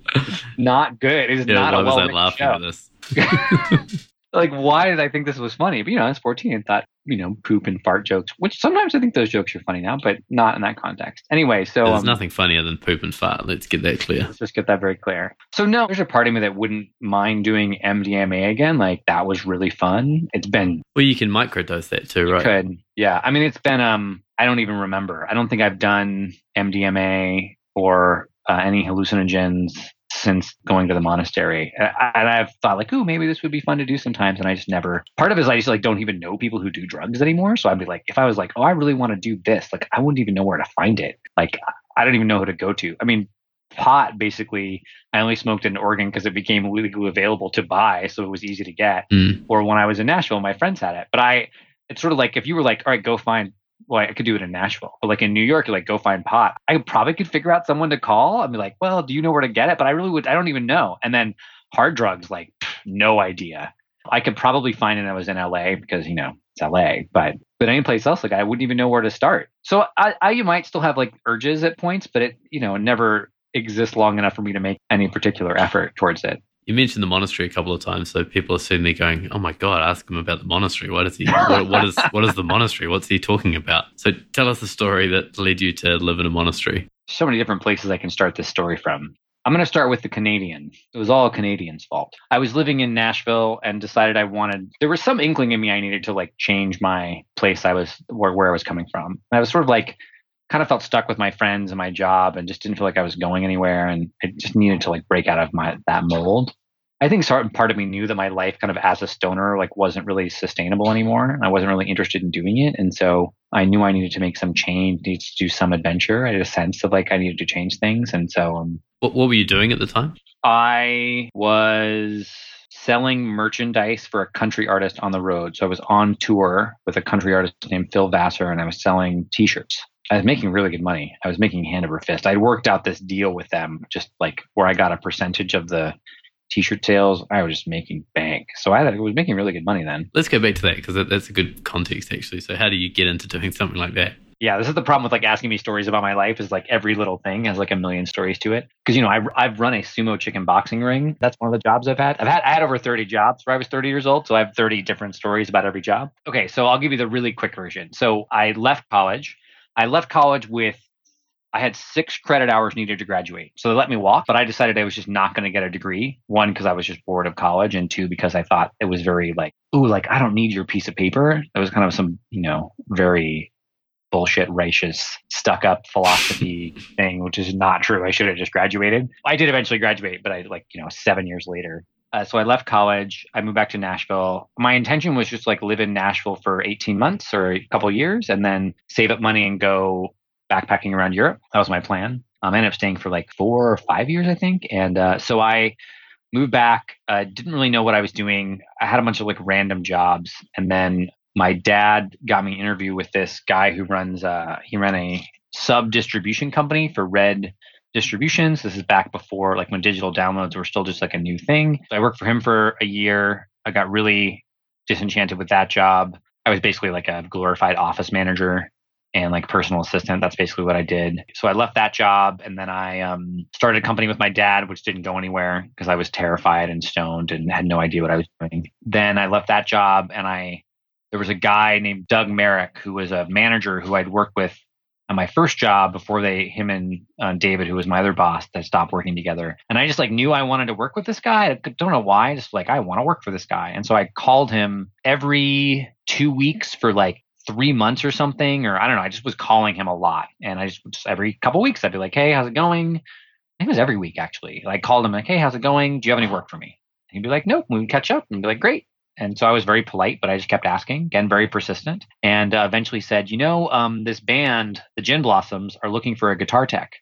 C: not good. It is
A: Yeah.
C: not a well
A: I
C: written
A: laughing
C: show
A: at this? [LAUGHS]
C: like why did I think this was funny? But you know, I was 14 and thought, you know, poop and fart jokes, which sometimes I think those jokes are funny now, but not in that context. Anyway, so
A: There's
C: um,
A: nothing funnier than poop and fart. Let's get that clear.
C: let's just get that very clear. So no, there's a part of me that wouldn't mind doing MDMA again. Like that was really fun. It's been
A: Well, you can microdose that too, right?
C: could yeah. I mean, it's been um. I don't even remember. I don't think I've done MDMA or uh, any hallucinogens since going to the monastery. And I- and I've thought like, oh, maybe this would be fun to do sometimes, and I just never. Part of it is I just like don't even know people who do drugs anymore. So I'd be like, if I was like, oh, I really want to do this, like I wouldn't even know where to find it. Like I don't even know who to go to. I mean, pot basically. I only smoked in Oregon because it became legally available to buy, so it was easy to get.
A: Mm.
C: Or when I was in Nashville, my friends had it. But I, it's sort of like if you were like, all right, go find. Well, I could do it in Nashville, but like in New York, like, go find pot. I probably could figure out someone to call. I'd be like, well, do you know where to get it? But I really would. I don't even know. And then hard drugs, like, no idea. I could probably find it. I was in LA because you know it's LA, but but any place else, like I wouldn't even know where to start. So I, I you might still have like urges at points, but it you know never exists long enough for me to make any particular effort towards it.
A: You mentioned the monastery a couple of times, so people are suddenly going, "Oh my god, ask him about the monastery. What is he? What, what is what is the monastery? What's he talking about?" So tell us the story that led you to live in a monastery.
C: so many different places I can start this story from. I'm going to start with the Canadian. It was all Canadian's fault. I was living in Nashville and decided I wanted, there was some inkling in me I needed to like change my place I was, where, where I was coming from. And I was sort of like, kind of felt stuck with my friends and my job and just didn't feel like I was going anywhere. And I just needed to like break out of my, that mold. I think part of me knew that my life kind of as a stoner like wasn't really sustainable anymore. And I wasn't really interested in doing it. And so I knew I needed to make some change, needed to do some adventure. I had a sense of like I needed to change things. And so um,
A: What, what were you doing at the time?
C: I was selling merchandise for a country artist on the road. So I was on tour with a country artist named Phil Vassar and I was selling t-shirts. I was making really good money. I was making hand over fist. I'd worked out this deal with them just like where I got a percentage of the t-shirt sales, I was just making bank. So I was making really good money then.
A: Let's go back to that because that's a good context actually. So how do you get into doing something like that?
C: yeah, this is the problem with like asking me stories about my life is like every little thing has like a million stories to it. Because you know, I, I've run a sumo chicken boxing ring. That's one of the jobs I've had. I've had I had over 30 jobs where I was 30 years old, so I have 30 different stories about every job. Okay, so I'll give you the really quick version. So I left college. I left college with I had six credit hours needed to graduate. So they let me walk, but I decided I was just not going to get a degree. One, because I was just bored of college, and two, because I thought it was very like, ooh, like I don't need your piece of paper. It was kind of some, you know, very bullshit, racist, stuck up philosophy [LAUGHS] thing, which is not true. I should have just graduated. I did eventually graduate, but I like, you know, seven years later. Uh, so I left college. I moved back to Nashville. My intention was just like live in Nashville for 18 months or a couple years and then save up money and go backpacking around Europe. That was my plan. Um, I ended up staying for like four or five years, I think. And uh, so I moved back. Uh, didn't really know what I was doing. I had a bunch of like random jobs, and then my dad got me an interview with this guy who runs uh, he ran a sub distribution company for red distributions this is back before like when digital downloads were still just like a new thing so i worked for him for a year i got really disenchanted with that job i was basically like a glorified office manager and like personal assistant. That's basically what i did. So i left that job and then i um, started a company with my dad which didn't go anywhere because i was terrified and stoned and had no idea what i was doing. Then i left that job and i there was a guy named Doug Merrick who was a manager who I'd worked with on my first job before they him and uh, David who was my other boss that stopped working together. And I just like knew I wanted to work with this guy. I don't know why just like I want to work for this guy. And so I called him every 2 weeks for like 3 months or something or I don't know I just was calling him a lot. And I just, just every couple weeks I'd be like hey how's it going? I think it was every week actually. I called him like hey how's it going? Do you have any work for me? And he'd be like nope we would catch up. And be like great. And so I was very polite, but I just kept asking, again, very persistent, and uh, eventually said, you know, um, this band, the Gin Blossoms, are looking for a guitar tech.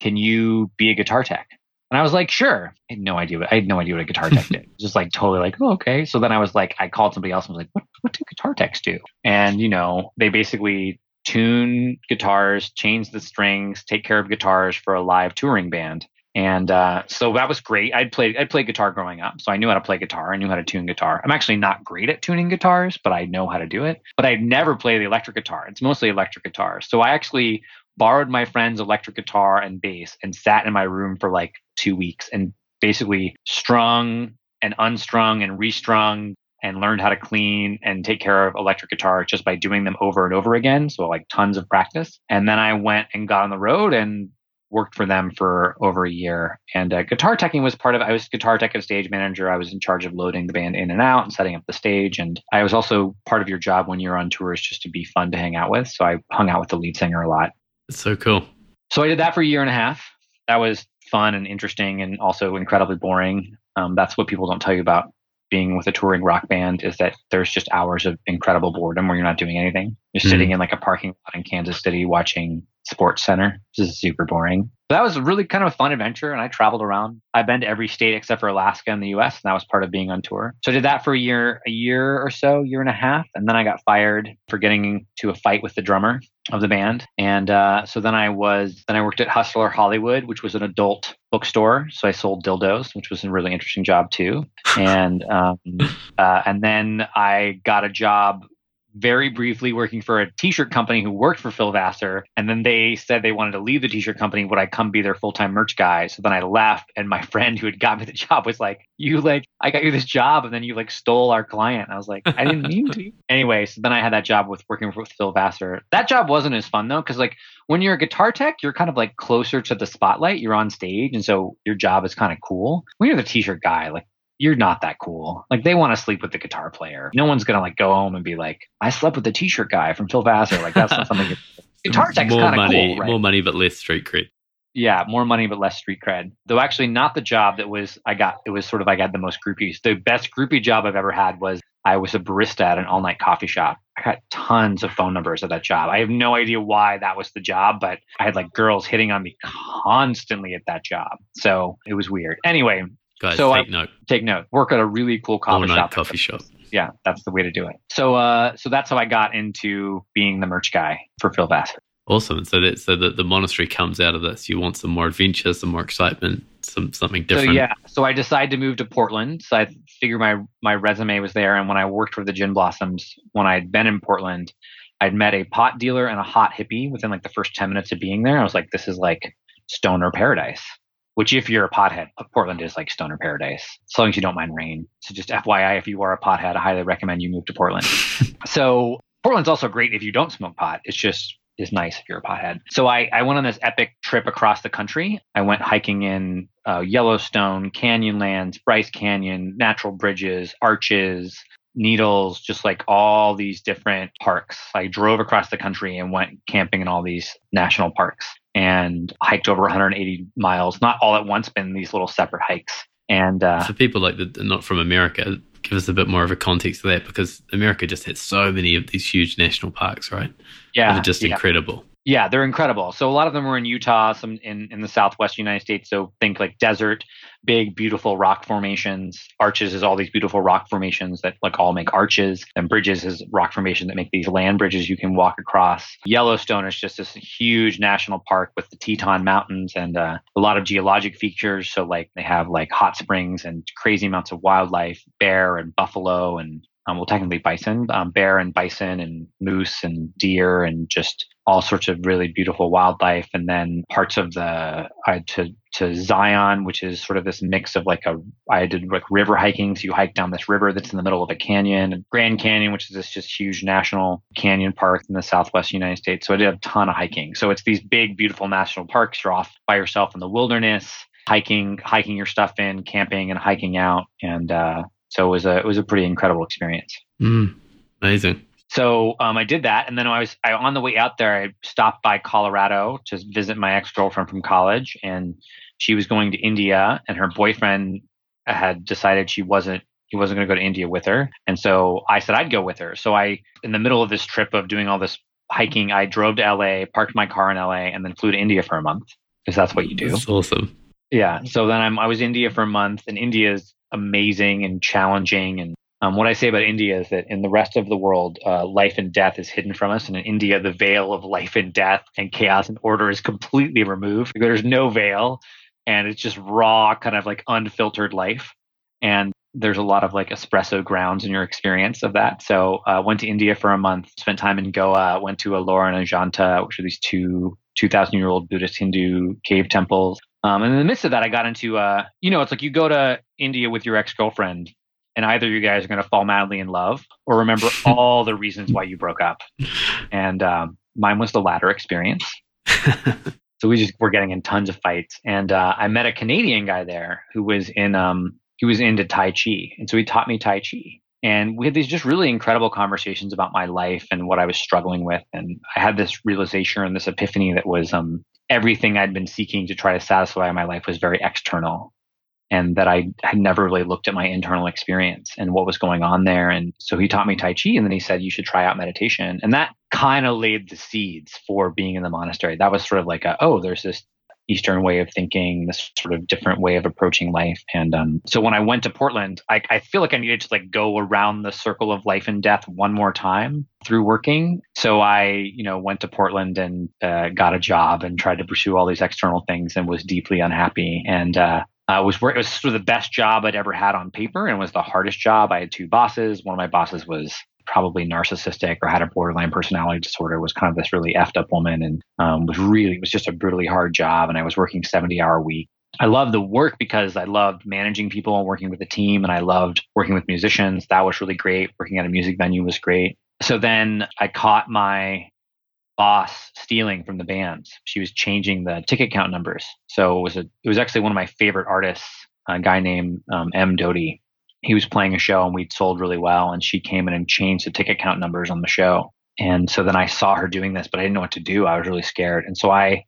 C: Can you be a guitar tech? And I was like, sure. I had no idea. What, I had no idea what a guitar tech [LAUGHS] did. Just like totally like, oh, okay. So then I was like, I called somebody else and was like, what, what do guitar techs do? And, you know, they basically tune guitars, change the strings, take care of guitars for a live touring band. And uh, so that was great. I'd played I'd played guitar growing up, so I knew how to play guitar. I knew how to tune guitar. I'm actually not great at tuning guitars, but I know how to do it. But I'd never play the electric guitar. It's mostly electric guitar. So I actually borrowed my friend's electric guitar and bass and sat in my room for like two weeks and basically strung and unstrung and restrung and learned how to clean and take care of electric guitar just by doing them over and over again. So like tons of practice. And then I went and got on the road and worked for them for over a year. And uh, guitar teching was part of. I was guitar tech and stage manager. I was in charge of loading the band in and out and setting up the stage. And I was also part of your job when you're on tours, just to be fun to hang out with. So I hung out with the lead singer a lot.
A: So cool.
C: So I did that for a year and a half. That was fun and interesting, and also incredibly boring. Um, that's what people don't tell you about being with a touring rock band is that there's just hours of incredible boredom where you're not doing anything. You're mm-hmm. sitting in like a parking lot in Kansas City watching Sports Center. This is super boring. But that was really kind of a fun adventure, and I traveled around. I've been to every state except for Alaska in the U.S., and that was part of being on tour. So I did that for a year, a year or so, year and a half, and then I got fired for getting to a fight with the drummer of the band. And uh, so then I was, then I worked at Hustler Hollywood, which was an adult bookstore. So I sold dildos, which was a really interesting job too. And um, [LAUGHS] uh, and then I got a job very briefly working for a t-shirt company who worked for Phil Vassar. And then they said they wanted to leave the t-shirt company. Would I come be their full-time merch guy? So then I left and my [LAUGHS] friend who had got me the job was like, you like, I got you this job and then you like stole our client. And I was like, I didn't mean to. [LAUGHS] anyway, so then I had that job with working with Phil Vassar. That job wasn't as fun though. Cause like when you're a guitar tech, you're kind of like closer to the spotlight. You're on stage. And so your job is kind of cool. When you're the t-shirt guy, like you're not that cool. Like they want to sleep with the guitar player. No one's gonna like go home and be like, I slept with the t-shirt guy from Phil Vassar. Like that's not something. [LAUGHS] guitar tech's
A: more money,
C: cool, right?
A: more money, but less street cred.
C: Yeah, more money but less street cred. Though actually, not the job that was I got. It was sort of I got the most groupies. The best groupie job I've ever had was I was a barista at an all night coffee shop. I got tons of phone numbers at that job. I have no idea why that was the job, but I had like girls hitting on me constantly at that job. So it was weird. Anyway,
A: Guys,
C: so
A: take
C: I,
A: note.
C: Take note. Work at a really cool coffee shop.
A: coffee shop.
C: Yeah, that's the way to do it. So, uh, so that's how I got into being the merch guy for Phil Vassar.
A: Awesome. So that so that the monastery comes out of this. You want some more adventure, some more excitement. some something different.
C: So yeah, so I decided to move to Portland. So I figured my my resume was there, and when I worked for the Gin Blossoms, when I'd been in Portland, I'd met a pot dealer and a hot hippie within like the first ten minutes of being there. I was like, this is like stoner paradise. Which, if you're a pothead, Portland is like stoner paradise, as long as you don't mind rain. So just FYI, if you are a pothead, I highly recommend you move to Portland. [LAUGHS] so Portland's also great if you don't smoke pot. It's just is nice if you're a pothead. So I, I went on this epic trip across the country. I went hiking in uh, Yellowstone, Canyonlands, Bryce Canyon, natural bridges, arches, needles, just like all these different parks. I drove across the country and went camping in all these national parks and hiked over 180 miles, not all at once, but in these little separate hikes. And uh,
A: for people like the not from America, give us a bit more of a context of that because America just has so many of these huge national parks, right?
C: Yeah,
A: they're just
C: yeah.
A: incredible.
C: Yeah, they're incredible. So a lot of them were in Utah, some in, in the southwest United States. So think like desert, big, beautiful rock formations. Arches is all these beautiful rock formations that like all make arches. And bridges is rock formation that make these land bridges you can walk across. Yellowstone is just this huge national park with the Teton Mountains and uh, a lot of geologic features. So like they have like hot springs and crazy amounts of wildlife, bear and buffalo and um, well, technically bison, um, bear and bison and moose and deer and just all sorts of really beautiful wildlife. And then parts of the I to to Zion, which is sort of this mix of like a I did like river hiking. So you hike down this river that's in the middle of a canyon, Grand Canyon, which is this just huge national canyon park in the southwest United States. So I did a ton of hiking. So it's these big, beautiful national parks. You're off by yourself in the wilderness, hiking, hiking your stuff in, camping and hiking out. And uh, so it was a it was a pretty incredible experience.
A: Mm, amazing.
C: So um, I did that, and then I was I, on the way out there. I stopped by Colorado to visit my ex girlfriend from college, and she was going to India, and her boyfriend had decided she wasn't he wasn't going to go to India with her, and so I said I'd go with her. So I, in the middle of this trip of doing all this hiking, I drove to LA, parked my car in LA, and then flew to India for a month because that's what you do.
A: That's awesome.
C: Yeah. So then I'm I was in India for a month, and India is amazing and challenging. And um, what I say about India is that in the rest of the world, uh, life and death is hidden from us. And in India, the veil of life and death and chaos and order is completely removed. There's no veil, and it's just raw, kind of like unfiltered life. And there's a lot of like espresso grounds in your experience of that. So uh, went to India for a month, spent time in Goa, went to Ellora and Ajanta, which are these two 2,000 year old Buddhist Hindu cave temples. Um, and in the midst of that, I got into, uh, you know, it's like you go to India with your ex girlfriend, and either you guys are going to fall madly in love or remember [LAUGHS] all the reasons why you broke up. And um, mine was the latter experience. [LAUGHS] so we just were getting in tons of fights. And uh, I met a Canadian guy there who was in, um, he was into Tai Chi. And so he taught me Tai Chi. And we had these just really incredible conversations about my life and what I was struggling with. And I had this realization and this epiphany that was um, everything I'd been seeking to try to satisfy my life was very external and that I had never really looked at my internal experience and what was going on there. And so he taught me Tai Chi and then he said, you should try out meditation. And that kind of laid the seeds for being in the monastery. That was sort of like a, oh, there's this Eastern way of thinking, this sort of different way of approaching life. And um, so when I went to Portland, I, I feel like I needed to like go around the circle of life and death one more time through working. So I, you know, went to Portland and uh, got a job and tried to pursue all these external things and was deeply unhappy. And uh, uh, was it was sort of the best job I'd ever had on paper and was the hardest job. I had two bosses. One of my bosses was probably narcissistic or had a borderline personality disorder was kind of this really effed up woman and um, was really it was just a brutally hard job and i was working 70 hour week i loved the work because i loved managing people and working with a team and i loved working with musicians that was really great working at a music venue was great so then i caught my boss stealing from the bands she was changing the ticket count numbers. So it was a it was actually one of my favorite artists a guy named um, m. Doty. He was playing a show and we'd sold really well and she came in and changed the ticket count numbers on the show. And so then i saw her doing this but i didn't know what to do. I was really scared. And so i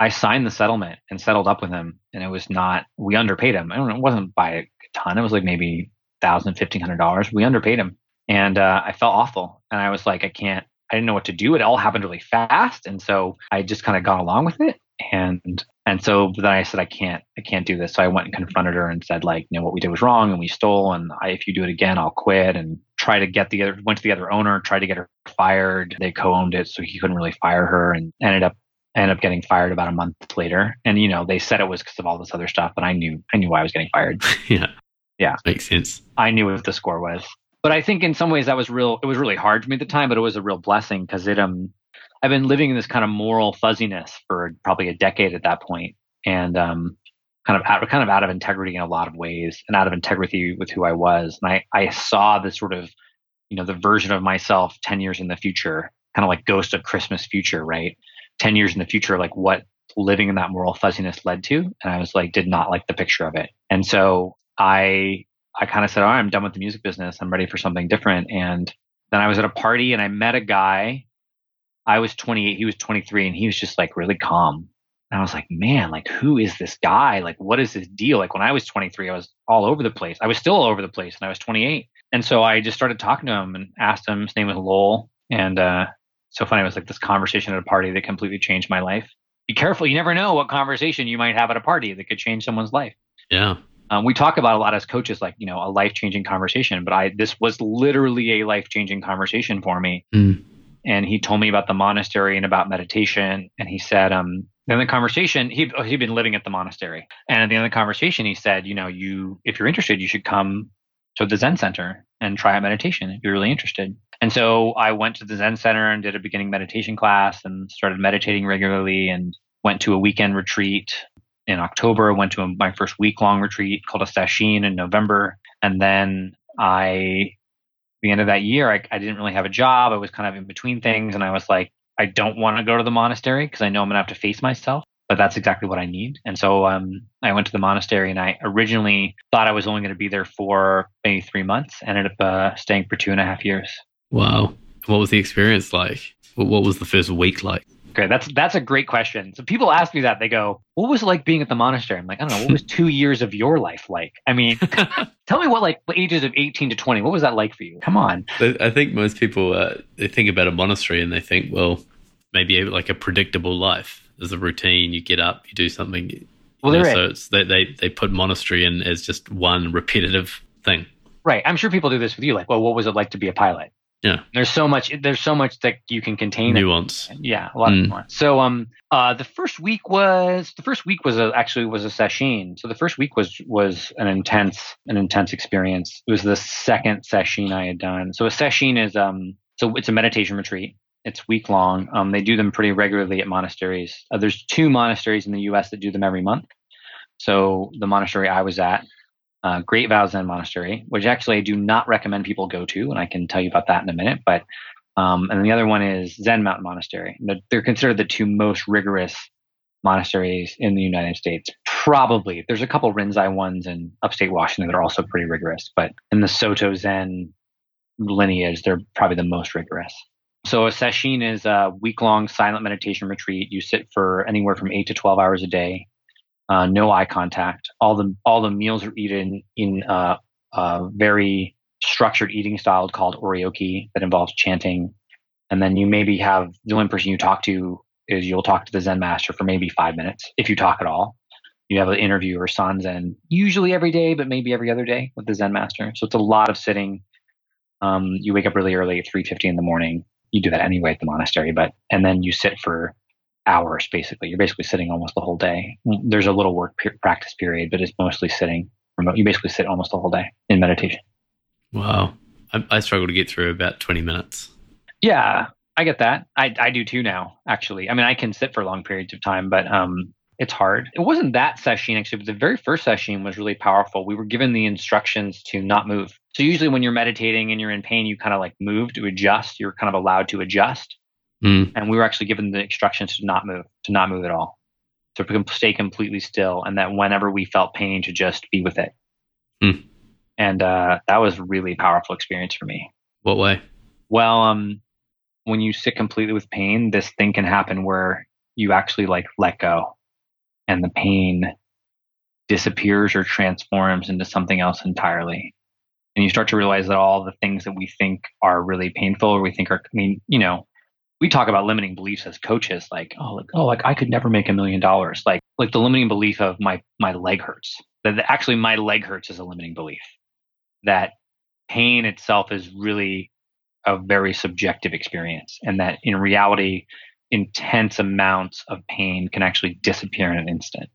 C: i signed the settlement and settled up with him and it was not we underpaid him. I don't know it wasn't by a ton. It was like maybe thousand fifteen hundred dollars. We underpaid him. And uh, i felt awful and i was like i can't i didn't know what to do it all happened really fast and so i just kind of got along with it and and so then I said, I can't, I can't do this. So I went and confronted her and said, like, you know, what we did was wrong and we stole. And I, if you do it again, I'll quit and try to get the other, went to the other owner, tried to get her fired. They co-owned it. So he couldn't really fire her and ended up, ended up getting fired about a month later. And, you know, they said it was because of all this other stuff, but I knew, I knew why I was getting fired. [LAUGHS]
A: yeah.
C: Yeah.
A: Makes sense.
C: I knew what the score was. But I think in some ways that was real, it was really hard for me at the time, but it was a real blessing because it, um, I've been living in this kind of moral fuzziness for probably a decade at that point, and um, kind of out, kind of out of integrity in a lot of ways, and out of integrity with who I was. And I I saw this sort of, you know, the version of myself ten years in the future, kind of like Ghost of Christmas Future, right? Ten years in the future, like what living in that moral fuzziness led to, and I was like, did not like the picture of it, and so I I kind of said, all right, I'm done with the music business. I'm ready for something different. And then I was at a party and I met a guy I was 28, he was 23, and he was just like really calm. And I was like, man, like who is this guy? Like, what is his deal? Like when I was 23, I was all over the place. I was still all over the place, and I was 28. And so I just started talking to him and asked him. His name was Lowell, and uh, so funny. It was like this conversation at a party that completely changed my life. Be careful, you never know what conversation you might have at a party that could change someone's life.
A: Yeah.
C: Um, we talk about a lot as coaches, like you know, a life changing conversation. But I, this was literally a life changing conversation for me.
A: Mm
C: and he told me about the monastery and about meditation. And he said, um, in the conversation, he he'd been living at the monastery, and at the end of the conversation, he said, you know, you if you're interested, you should come to the Zen Center and try out meditation if you're really interested. And so I went to the Zen Center and did a beginning meditation class and started meditating regularly and went to a weekend retreat in October. Went to my first week long retreat called a sesshin in November, and then I the end of that year, I, I didn't really have a job. I was kind of in between things. And I was like, I don't want to go to the monastery because I know I'm going to have to face myself. But that's exactly what I need. And so um, I went to the monastery and I originally thought I was only going to be there for maybe three months. Ended up uh, staying for two and a half years.
A: Wow. What was the experience like? What was the first week like?
C: Okay, that's that's a great question. So people ask me that. They go, "What was it like being at the monastery?" I'm like, I don't know. What was [LAUGHS] two years of your life like? I mean, [LAUGHS] tell me what like ages of 18 to 20. What was that like for you? Come on.
A: I think most people uh, they think about a monastery and they think, well, maybe like a predictable life. There's a routine. You get up, you do something.
C: Well, there
A: so it's they, they they put monastery in as just one repetitive thing.
C: Right. I'm sure people do this with you. Like, well, what was it like to be a pilot?
A: Yeah.
C: There's so much. There's so much that you can contain.
A: Nuance.
C: Yeah, a lot mm. of nuance. So, um, uh, the first week was the first week was a, actually was a sesshin. So the first week was was an intense an intense experience. It was the second sesshin I had done. So a sesshin is um, so it's a meditation retreat. It's week long. Um, they do them pretty regularly at monasteries. Uh, there's two monasteries in the U.S. that do them every month. So the monastery I was at uh, Great Vow Zen Monastery, which actually I do not recommend people go to, and I can tell you about that in a minute. But um, and the other one is Zen Mountain Monastery. They're considered the two most rigorous monasteries in the United States. Probably there's a couple Rinzai ones in upstate Washington that are also pretty rigorous, but in the Soto Zen lineage, they're probably the most rigorous. So a sesshin is a week long silent meditation retreat. You sit for anywhere from eight to 12 hours a day uh, no eye contact. All the all the meals are eaten in uh, a very structured eating style called oryoki that involves chanting, and then you maybe have the only person you talk to is you'll talk to the Zen master for maybe five minutes if you talk at all. You have an interview or sanzen usually every day, but maybe every other day with the Zen master. So it's a lot of sitting. Um, you wake up really early at three fifty in the morning. You do that anyway at the monastery, but and then you sit for hours basically. You're basically sitting almost the whole day. There's a little work pe- practice period, but it's mostly sitting remote. You basically sit almost the whole day in meditation.
A: Wow. I, I struggle to get through about 20 minutes.
C: Yeah, I get that. I, I do too now, actually. I mean, I can sit for long periods of time, but um, it's hard. It wasn't that sesshin actually, but the very first sesshin was really powerful. We were given the instructions to not move. So usually when you're meditating and you're in pain, you kind of like move to adjust. You're kind of allowed to adjust.
A: Mm.
C: And we were actually given the instructions to not move, to not move at all, to stay completely still, and that whenever we felt pain, to just be with it.
A: Mm.
C: And uh, that was a really powerful experience for me.
A: What way?
C: Well, um, when you sit completely with pain, this thing can happen where you actually like let go, and the pain disappears or transforms into something else entirely. And you start to realize that all the things that we think are really painful or we think are, I mean, you know, we talk about limiting beliefs as coaches, like, oh, like, oh, like I could never make a million dollars. Like, like the limiting belief of my, my leg hurts. That actually my leg hurts is a limiting belief. That pain itself is really a very subjective experience. And that in reality, intense amounts of pain can actually disappear in an instant.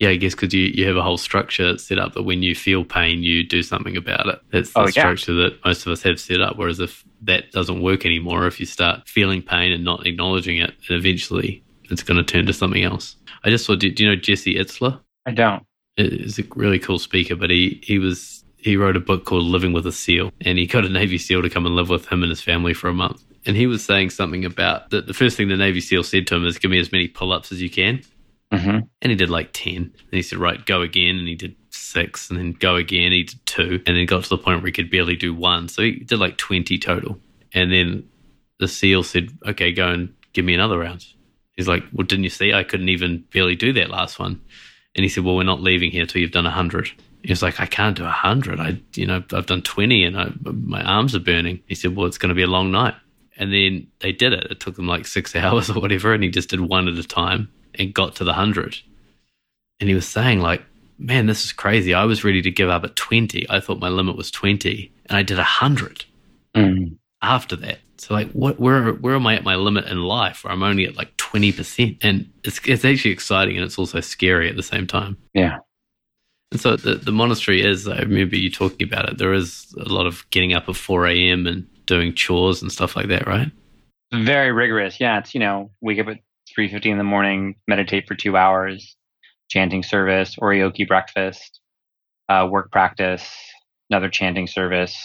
A: Yeah, I guess because you, you have a whole structure set up that when you feel pain, you do something about it. That's oh, the
C: Oh, yeah.
A: structure that most of us have set up. Whereas if that doesn't work anymore, if you start feeling pain and not acknowledging it, then eventually it's going to turn to something else. I just saw, do, do you know Jesse Itzler?
C: I don't.
A: He's a really cool speaker, but he, he was he wrote a book called Living with a Seal, and he got a Navy SEAL to come and live with him and his family for a month. And he was saying something about that. The first thing the Navy SEAL said to him is, "Give me as many pull-ups as you can."
C: Hmm
A: And he did like 10. And he said, right, go again. And he did six. And then go again. He did two. And then got to the point where he could barely do one. So he did like 20 total. And then the SEAL said, okay, go and give me another round. He's like, well, didn't you see? I couldn't even barely do that last one. And he said, well, we're not leaving here till you've done 100. He was like, I can't do 100. I, you know, I've done 20 and I, my arms are burning. He said, well, it's going to be a long night. And then they did it. It took them like six [LAUGHS] hours or whatever. And he just did one at a time and got to the 100. And he was saying, like, man, this is crazy. I was ready to give up at 20. I thought my limit was 20. And I did 100
C: Mm.
A: after that. So, like, what, where, where am I at my limit in life where I'm only at like 20%? And it's, it's actually exciting and it's also scary at the same time.
C: Yeah.
A: And so the, the monastery is, I remember you talking about it, there is a lot of getting up at 4 a.m. and doing chores and stuff like that, right?
C: Very rigorous. Yeah. It's, you know, wake up at 3.50 in the morning, meditate for two hours, chanting service, oryoki breakfast, uh, work practice, another chanting service,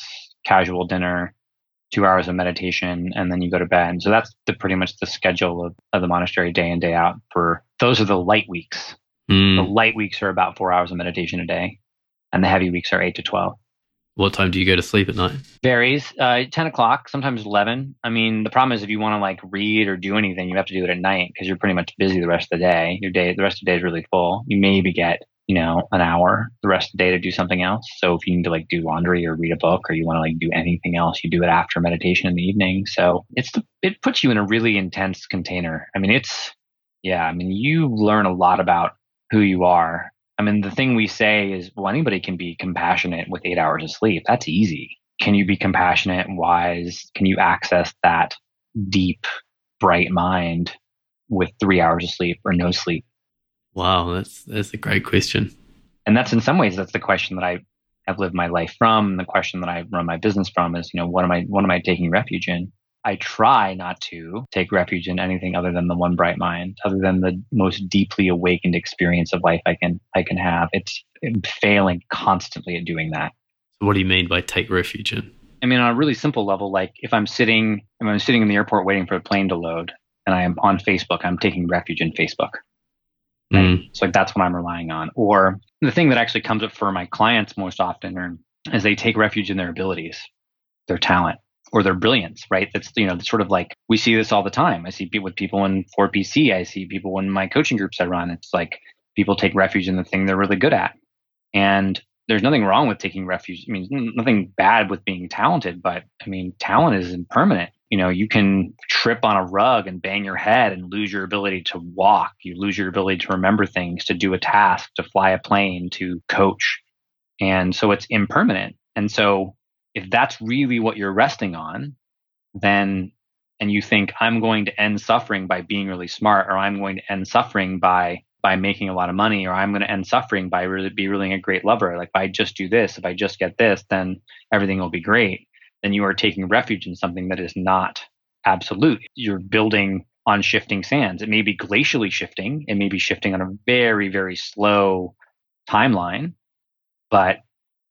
C: casual dinner, two hours of meditation, and then you go to bed. So that's the pretty much the schedule of, of the monastery day in, day out for those are the light weeks. The
A: Mm.
C: light weeks are about four hours of meditation a day, and the heavy weeks are eight to 12.
A: What time do you go to sleep at night?
C: Varies. Uh, 10 o'clock, sometimes 11. I mean, the problem is if you want to like read or do anything, you have to do it at night because you're pretty much busy the rest of the day. Your day, the rest of the day is really full. You maybe get, you know, an hour the rest of the day to do something else. So if you need to like do laundry or read a book or you want to like do anything else, you do it after meditation in the evening. So it's the, it puts you in a really intense container. I mean, it's, yeah, I mean, you learn a lot about who you are I mean, the thing we say is, well, anybody can be compassionate with eight hours of sleep. That's easy. Can you be compassionate, and wise? Can you access that deep, bright mind with three hours of sleep or no sleep?
A: Wow, that's that's a great question.
C: And that's in some ways, that's the question that I have lived my life from. The question that I run my business from is, you know, what am I, what am I taking refuge in? I try not to take refuge in anything other than the one bright mind, other than the most deeply awakened experience of life I can I can have. It's I'm failing constantly at doing that.
A: So what do you mean by take refuge in?
C: I mean, on a really simple level, like if I'm sitting if I'm sitting in the airport waiting for a plane to load, and I am on Facebook, I'm taking refuge in Facebook.
A: Mm.
C: So like that's what I'm relying on. Or the thing that actually comes up for my clients most often are, is they take refuge in their abilities, their talent, or their brilliance, right? That's you know, sort of like we see this all the time. I see people with people in 4PC. I see people in my coaching groups I run. It's like people take refuge in the thing they're really good at. And there's nothing wrong with taking refuge. I mean, nothing bad with being talented, but I mean, talent is impermanent. You know, you can trip on a rug and bang your head and lose your ability to walk. You lose your ability to remember things, to do a task, to fly a plane, to coach. And so it's impermanent. And so if that's really what you're resting on, then, and you think I'm going to end suffering by being really smart, or I'm going to end suffering by by making a lot of money, or I'm going to end suffering by really be really a great lover. Like if I just do this, if I just get this, then everything will be great. Then you are taking refuge in something that is not absolute. You're building on shifting sands. It may be glacially shifting. It may be shifting on a very, very slow timeline. But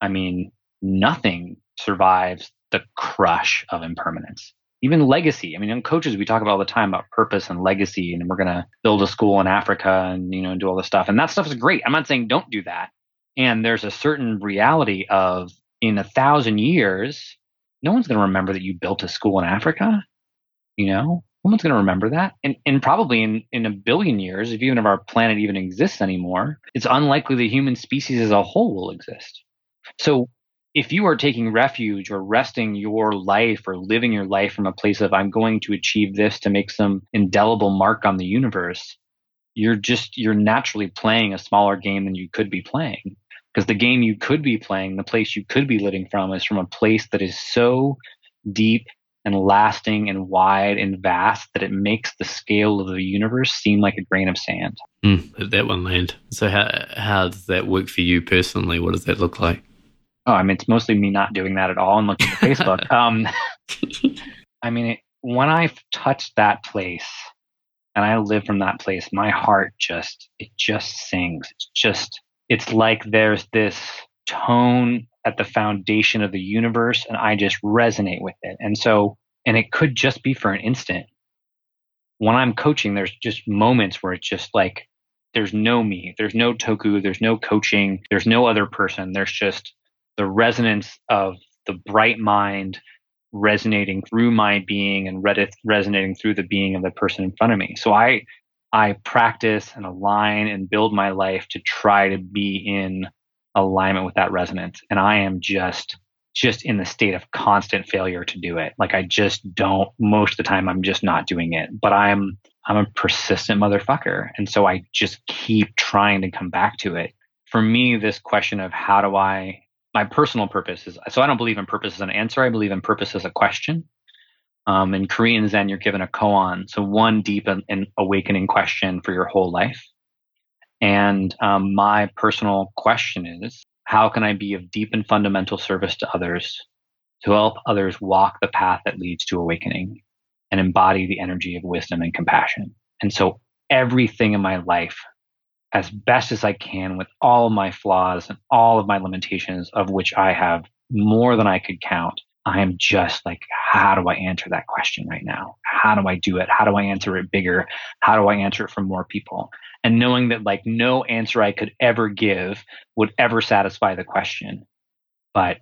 C: I mean, nothing survives the crush of impermanence. Even legacy. I mean, in coaches, we talk about all the time about purpose and legacy, and we're going to build a school in Africa and, you know, do all this stuff. And that stuff is great. I'm not saying don't do that. And there's a certain reality of in a thousand years, no one's going to remember that you built a school in Africa. You know, no one's going to remember that. And, and probably in, in a billion years, if even if our planet even exists anymore, it's unlikely the human species as a whole will exist. So if you are taking refuge or resting your life or living your life from a place of I'm going to achieve this to make some indelible mark on the universe, you're just you're naturally playing a smaller game than you could be playing. Because the game you could be playing, the place you could be living from is from a place that is so deep and lasting and wide and vast that it makes the scale of the universe seem like a grain of sand.
A: Mm, that one land. So how how does that work for you personally? What does that look like?
C: Oh, I mean, it's mostly me not doing that at all and looking at Facebook. [LAUGHS] Um, I mean, it, when I've touched that place and I live from that place, my heart just it just sings. It's just it's like there's this tone at the foundation of the universe and I just resonate with it. And so, and it could just be for an instant. When I'm coaching, there's just moments where it's just like, there's no me, there's no toku, there's no coaching, there's no other person. There's just the resonance of the bright mind resonating through my being and resonating through the being of the person in front of me. So I, I practice and align and build my life to try to be in alignment with that resonance. And I am just just in the state of constant failure to do it. Like I just don't most of the time I'm just not doing it. But I'm I'm a persistent motherfucker. And so I just keep trying to come back to it. For me, this question of how do I my personal purpose is so I don't believe in purpose as an answer. I believe in purpose as a question. Um, in Korean Zen, you're given a koan, so one deep and, and awakening question for your whole life. And um, my personal question is how can I be of deep and fundamental service to others to help others walk the path that leads to awakening and embody the energy of wisdom and compassion? And so everything in my life, as best as I can, with all of my flaws and all of my limitations, of which I have more than I could count, I am just like, how do I answer that question right now? How do I do it? How do I answer it bigger? How do I answer it for more people? And knowing that like no answer I could ever give would ever satisfy the question. But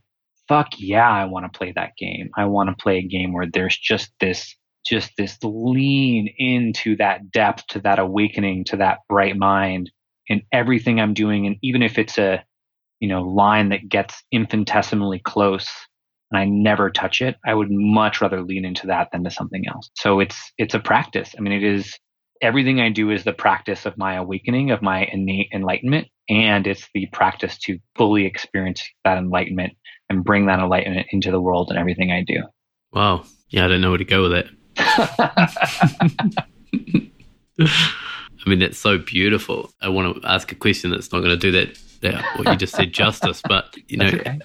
C: fuck yeah, I want to play that game. I want to play a game where there's just this just this lean into that depth, to that awakening, to that bright mind in everything I'm doing. And even if it's a, you know, line that gets infinitesimally close, and I never touch it, I would much rather lean into that than to something else. So it's it's a practice. I mean, it is everything I do is the practice of my awakening, of my innate enlightenment, and it's the practice to fully experience that enlightenment and bring that enlightenment into the world and everything I do.
A: Wow. Yeah, I don't know where to go with it. [LAUGHS] [LAUGHS] I mean, that's so beautiful. I want to ask a question that's not going to do that, that what you just said justice, but you know, okay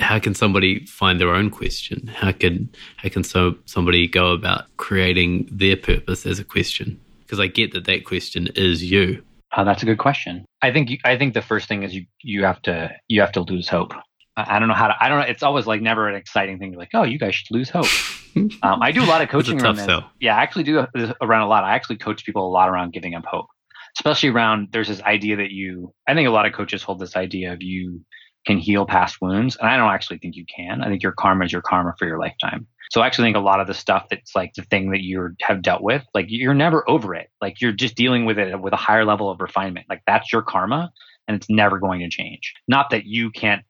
A: how can somebody find their own question? How can how can so somebody go about creating their purpose as a question? Because I get that that question is you.
C: Oh, that's a good question. I think you, I think the first thing is you you have to you have to lose hope. I, I don't know how to. I don't know. It's always like never an exciting thing. Like, oh, you guys should lose hope. [LAUGHS] um, I do a lot of coaching around this. Yeah, I actually do around a lot. I actually coach people a lot around giving up hope, especially around. There's this idea that you. I think a lot of coaches hold this idea of you can heal past wounds. And I don't actually think you can. I think your karma is your karma for your lifetime. So I actually think a lot of the stuff that's like the thing that you have dealt with, like you're never over it. Like you're just dealing with it with a higher level of refinement. Like that's your karma and it's never going to change. Not that you can't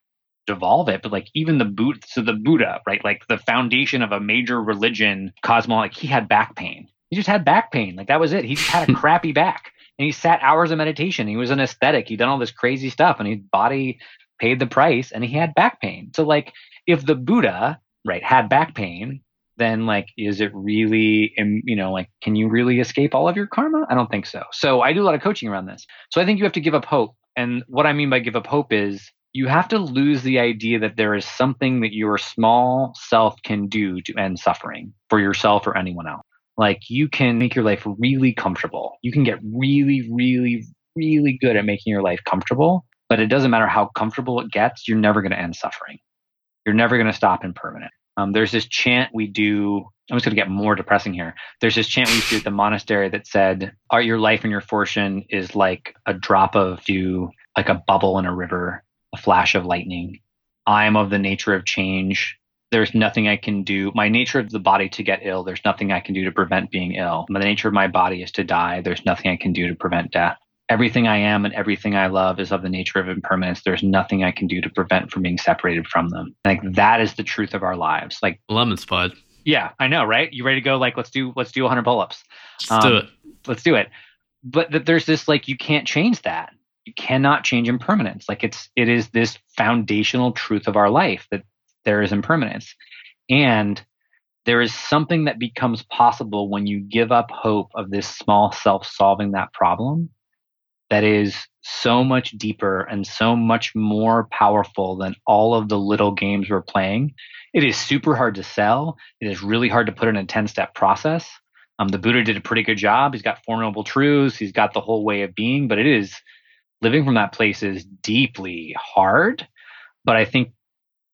C: devolve it, but like even the boot, so the Buddha, right? Like the foundation of a major religion, Cosmo, like he had back pain. He just had back pain. Like that was it. He just had a [LAUGHS] crappy back and he sat hours of meditation. He was an aesthetic. He done all this crazy stuff and his body paid the price and he had back pain. So like if the Buddha, right, had back pain, then like is it really you know like can you really escape all of your karma? I don't think so. So I do a lot of coaching around this. So I think you have to give up hope. And what I mean by give up hope is you have to lose the idea that there is something that your small self can do to end suffering for yourself or anyone else. Like you can make your life really comfortable. You can get really, really, really good at making your life comfortable but it doesn't matter how comfortable it gets, you're never going to end suffering. You're never going to stop impermanent. Um, there's this chant we do. I'm just going to get more depressing here. There's this chant we used to do at the monastery that said, "Art your life and your fortune is like a drop of dew, like a bubble in a river, flash of lightning. I am of the nature of change. There's nothing I can do. My nature of the body to get ill. There's nothing I can do to prevent being ill. The nature of my body is to die. There's nothing I can do to prevent death everything I am and everything I love is of the nature of impermanence. There's nothing I can do to prevent from being separated from them. Like that is the truth of our lives. Like
A: lemon I'm.
C: Yeah, I know, right? You ready to go? Like, let's do let's do 100 pull-ups.
A: Let's um, do it.
C: Let's do it. But that there's this like you can't change that. You cannot change impermanence. Like it's it is this foundational truth of our life that there is impermanence, and there is something that becomes possible when you give up hope of this small self solving that problem that is so much deeper and so much more powerful than all of the little games we're playing. It is super hard to sell. It is really hard to put in a 10 step process. Um, the Buddha did a pretty good job. He's got Four Noble Truths, he's got the whole way of being, but it is living from that place is deeply hard. But I think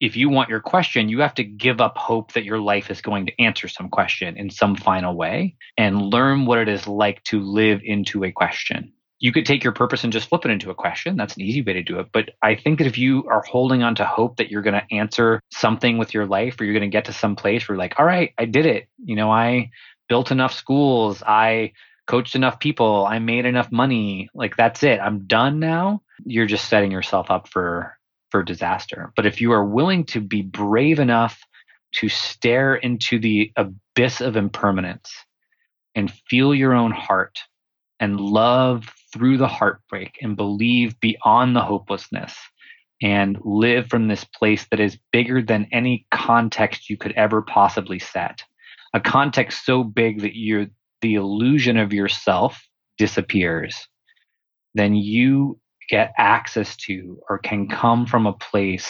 C: if you want your question, you have to give up hope that your life is going to answer some question in some final way and learn what it is like to live into a question. You could take your purpose and just flip it into a question. That's an easy way to do it. But I think that if you are holding on to hope that you're going to answer something with your life or you're going to get to some place where, you're like, all right, I did it. You know, I built enough schools. I coached enough people. I made enough money. Like, that's it. I'm done now. You're just setting yourself up for for disaster. But if you are willing to be brave enough to stare into the abyss of impermanence and feel your own heart and love through the heartbreak and believe beyond the hopelessness and live from this place that is bigger than any context you could ever possibly set. A context so big that you the illusion of yourself disappears. Then you get access to or can come from a place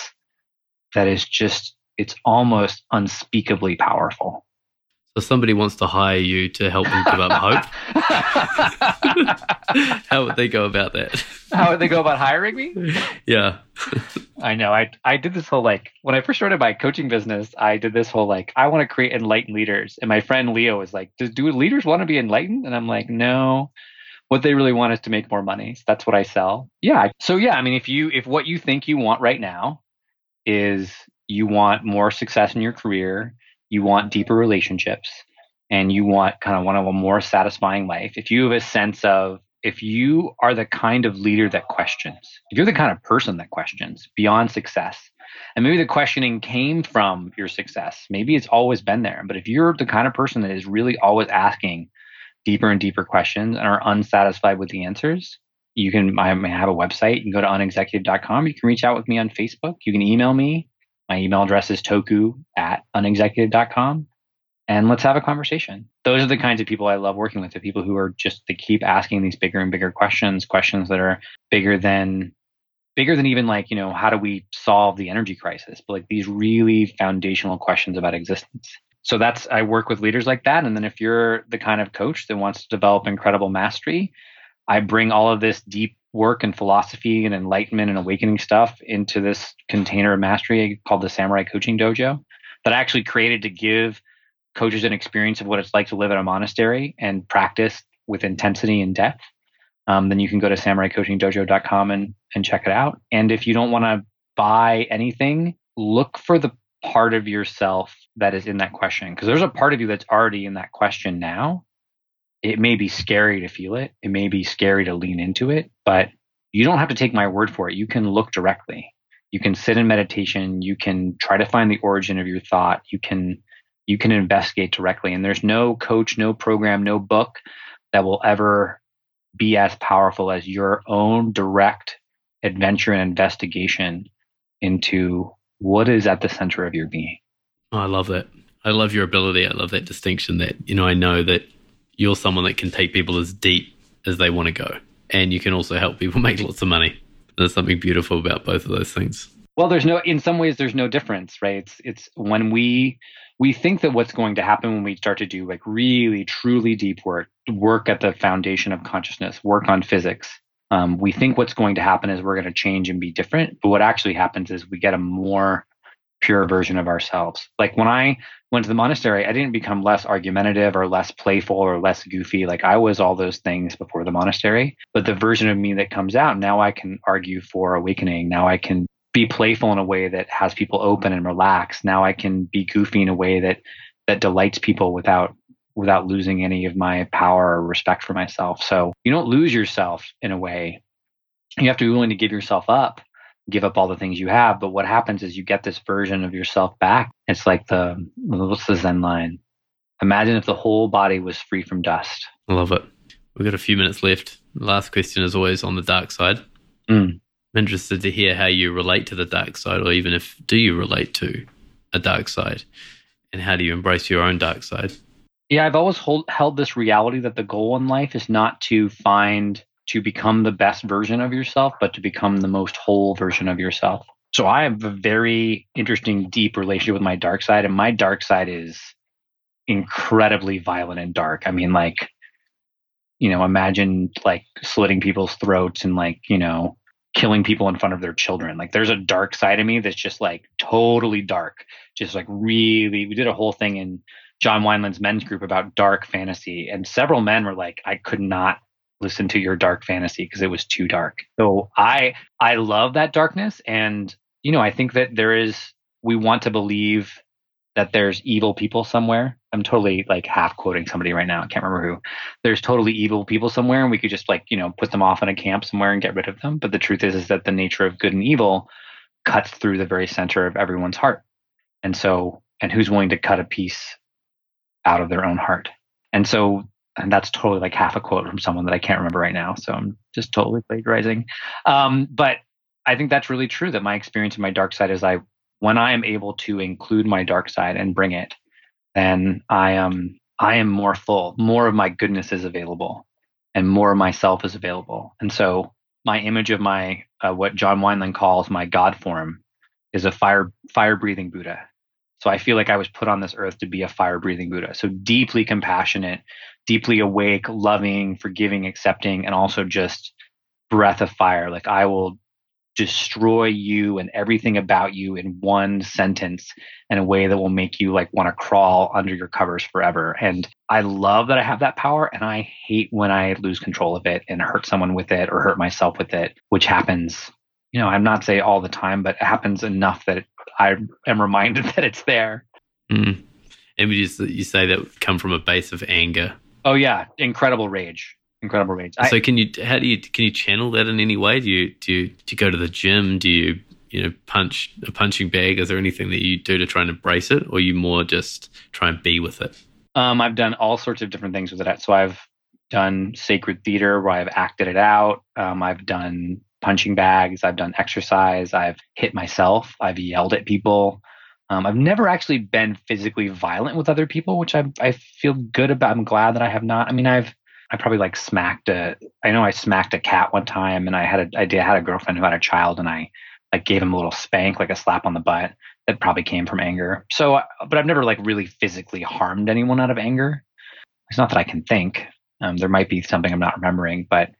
C: that is just it's almost unspeakably powerful.
A: So somebody wants to hire you to help them give up hope. [LAUGHS] How would they go about that?
C: How would they go about hiring me?
A: Yeah.
C: I know. I I did this whole like when I first started my coaching business, I did this whole like I want to create enlightened leaders. And my friend Leo was like, "Do, do leaders want to be enlightened?" And I'm like, "No what they really want is to make more money. So that's what I sell. Yeah. So yeah, I mean, if you if what you think you want right now is you want more success in your career, you want deeper relationships, and you want kind of want a more satisfying life. If you have a sense of if you are the kind of leader that questions, if you're the kind of person that questions beyond success, and maybe the questioning came from your success, maybe it's always been there, but if you're the kind of person that is really always asking deeper and deeper questions and are unsatisfied with the answers, you can I have a website. You can go to unexecutive.com. You can reach out with me on Facebook. You can email me. My email address is toku at unexecutive.com. And let's have a conversation. Those are the kinds of people I love working with, the people who are just they keep asking these bigger and bigger questions, questions that are bigger than bigger than even like, you know, how do we solve the energy crisis? But like these really foundational questions about existence so that's I work with leaders like that. And then if you're the kind of coach that wants to develop incredible mastery, I bring all of this deep work and philosophy and enlightenment and awakening stuff into this container of mastery called the Samurai Coaching Dojo that I actually created to give coaches an experience of what it's like to live at a monastery and practice with intensity and depth. Um, then you can go to samuraicoachingdojo.com and, and check it out. And if you don't want to buy anything, look for the part of yourself that is in that question because there's a part of you that's already in that question now it may be scary to feel it it may be scary to lean into it but you don't have to take my word for it you can look directly you can sit in meditation you can try to find the origin of your thought you can you can investigate directly and there's no coach no program no book that will ever be as powerful as your own direct adventure and investigation into what is at the center of your being.
A: Oh, I love that. I love your ability. I love that distinction that, you know, I know that you're someone that can take people as deep as they want to go. And you can also help people [LAUGHS] make lots of money. There's something beautiful about both of those things.
C: Well, there's no in some ways there's no difference, right? It's it's when we we think that what's going to happen when we start to do like really truly deep work, work at the foundation of consciousness, work on physics, um, we think what's going to happen is we're going to change and be different. But what actually happens is we get a more pure version of ourselves. Like when I went to the monastery, I didn't become less argumentative or less playful or less goofy. Like I was all those things before the monastery. But the version of me that comes out, now I can argue for awakening. Now I can be playful in a way that has people open and relaxed. Now I can be goofy in a way that that delights people without without losing any of my power or respect for myself. So you don't lose yourself in a way. You have to be willing to give yourself up, give up all the things you have. But what happens is you get this version of yourself back. It's like the, what's the Zen line? Imagine if the whole body was free from dust.
A: I love it. We've got a few minutes left. Last question is always on the dark side.
C: Mm.
A: I'm interested to hear how you relate to the dark side, or even if do you relate to a dark side? And how do you embrace your own dark side?
C: Yeah, I've always hold, held this reality that the goal in life is not to find to become the best version of yourself, but to become the most whole version of yourself. So I have a very interesting, deep relationship with my dark side, and my dark side is incredibly violent and dark. I mean, like, you know, imagine like slitting people's throats and like, you know, killing people in front of their children. Like, there's a dark side of me that's just like totally dark, just like really. We did a whole thing in John Wineland's men's group about dark fantasy, and several men were like, I could not listen to your dark fantasy because it was too dark. So I I love that darkness and you know, I think that there is we want to believe that there's evil people somewhere. I'm totally like half quoting somebody right now. I can't remember who. There's totally evil people somewhere and we could just like, you know, put them off in a camp somewhere and get rid of them. But the truth is is that the nature of good and evil cuts through the very center of everyone's heart. And so and who's willing to cut a piece out of their own heart? And so and that's totally like half a quote from someone that I can't remember right now. So I'm just totally plagiarizing. Um, but I think that's really true that my experience in my dark side is I, when I am able to include my dark side and bring it, then I am, I am more full, more of my goodness is available and more of myself is available. And so my image of my, uh, what John Wineland calls my God form is a fire, fire breathing Buddha. So I feel like I was put on this earth to be a fire breathing Buddha. So deeply compassionate, deeply awake, loving, forgiving, accepting, and also just breath of fire. Like I will destroy you and everything about you in one sentence in a way that will make you like want to crawl under your covers forever. And I love that I have that power and I hate when I lose control of it and hurt someone with it or hurt myself with it, which happens, you know, I'm not say all the time, but it happens enough that I am reminded [LAUGHS] that it's there.
A: Mm. Images that you say that come from a base of anger
C: Oh yeah, incredible rage, incredible rage.
A: So I, can you how do you can you channel that in any way? Do you do you, do you go to the gym? Do you you know punch a punching bag? Is there anything that you do to try and embrace it, or you more just try and be with it?
C: Um, I've done all sorts of different things with it. So I've done sacred theater where I've acted it out. Um, I've done punching bags. I've done exercise. I've hit myself. I've yelled at people. Um, I've never actually been physically violent with other people, which I I feel good about. I'm glad that I have not. I mean, I've I probably like smacked a. I know I smacked a cat one time, and I had a I did, had a girlfriend who had a child, and I like gave him a little spank, like a slap on the butt. That probably came from anger. So, but I've never like really physically harmed anyone out of anger. It's not that I can think. Um, there might be something I'm not remembering, but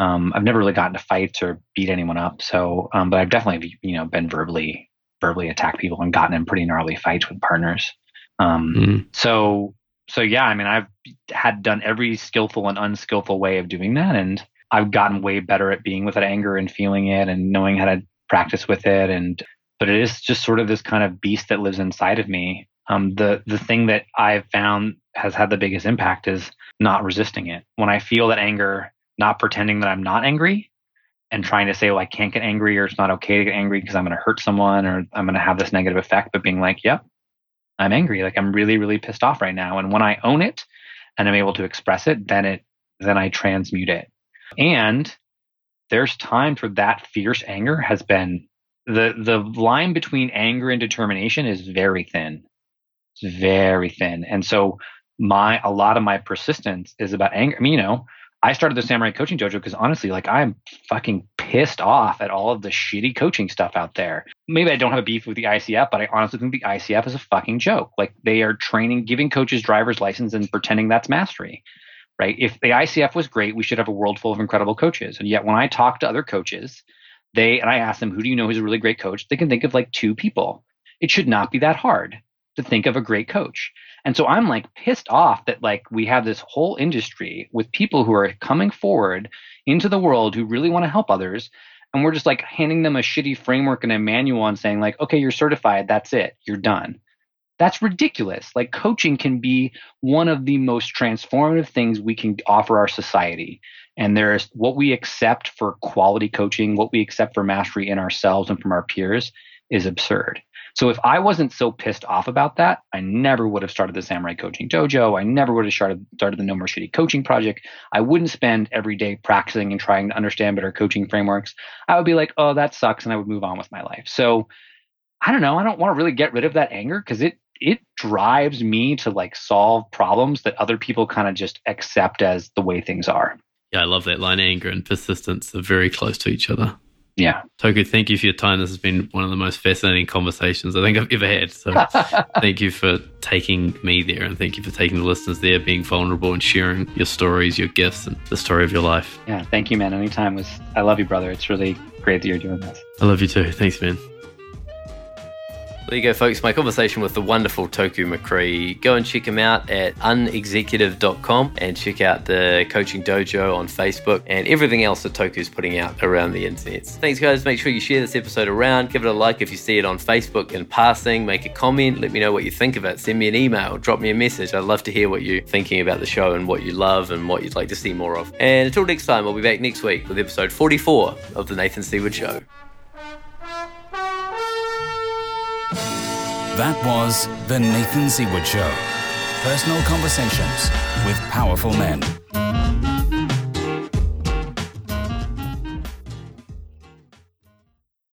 C: um, I've never really gotten to fights or beat anyone up. So, um, but I've definitely you know been verbally verbally attacked people and gotten in pretty gnarly fights with partners. Um, mm-hmm. So, so yeah, I mean, I've had done every skillful and unskillful way of doing that, and I've gotten way better at being with that anger and feeling it and knowing how to practice with it. And but it is just sort of this kind of beast that lives inside of me. Um, the the thing that I've found has had the biggest impact is not resisting it. When I feel that anger, not pretending that I'm not angry, and trying to say, well, I can't get angry or it's not okay to get angry because I'm going to hurt someone or I'm going to have this negative effect, but being like, yep, I'm angry. Like I'm really, really pissed off right now. And when I own it and I'm able to express it, then it, then I transmute it. And there's time for that fierce anger has been the, the line between anger and determination is very thin. It's very thin. And so my, a lot of my persistence is about anger. I mean, you know, I started the Samurai Coaching Dojo because honestly, like I'm fucking pissed off at all of the shitty coaching stuff out there. Maybe I don't have a beef with the ICF, but I honestly think the ICF is a fucking joke. Like they are training, giving coaches driver's license and pretending that's mastery. Right? If the ICF was great, we should have a world full of incredible coaches. And yet when I talk to other coaches, they and I ask them, who do you know who's a really great coach? They can think of like two people. It should not be that hard to think of a great coach. And so I'm like pissed off that like we have this whole industry with people who are coming forward into the world who really want to help others. And we're just like handing them a shitty framework and a manual and saying, like, okay, you're certified. That's it. You're done. That's ridiculous. Like, coaching can be one of the most transformative things we can offer our society. And there's what we accept for quality coaching, what we accept for mastery in ourselves and from our peers is absurd. So if I wasn't so pissed off about that, I never would have started the Samurai Coaching Dojo. I never would have started started the No More Shitty Coaching Project. I wouldn't spend every day practicing and trying to understand better coaching frameworks. I would be like, oh, that sucks, and I would move on with my life. So I don't know. I don't want to really get rid of that anger because it it drives me to like solve problems that other people kind of just accept as the way things are.
A: Yeah, I love that line. Anger and persistence are very close to each other.
C: Yeah.
A: Toku, thank you for your time. This has been one of the most fascinating conversations I think I've ever had. So [LAUGHS] thank you for taking me there and thank you for taking the listeners there, being vulnerable and sharing your stories, your gifts, and the story of your life.
C: Yeah, thank you, man. Anytime was I love you, brother. It's really great that you're doing this.
A: I love you too. Thanks, man. There you go, folks. My conversation with the wonderful Toku McCree. Go and check him out at unexecutive.com and check out the Coaching Dojo on Facebook and everything else that Toku's putting out around the internet. Thanks, guys. Make sure you share this episode around. Give it a like if you see it on Facebook in passing. Make a comment. Let me know what you think of it. Send me an email. Drop me a message. I'd love to hear what you're thinking about the show and what you love and what you'd like to see more of. And until next time, I'll be back next week with episode 44 of The Nathan Seaward Show.
B: That was The Nathan Seaward Show. Personal conversations with powerful men.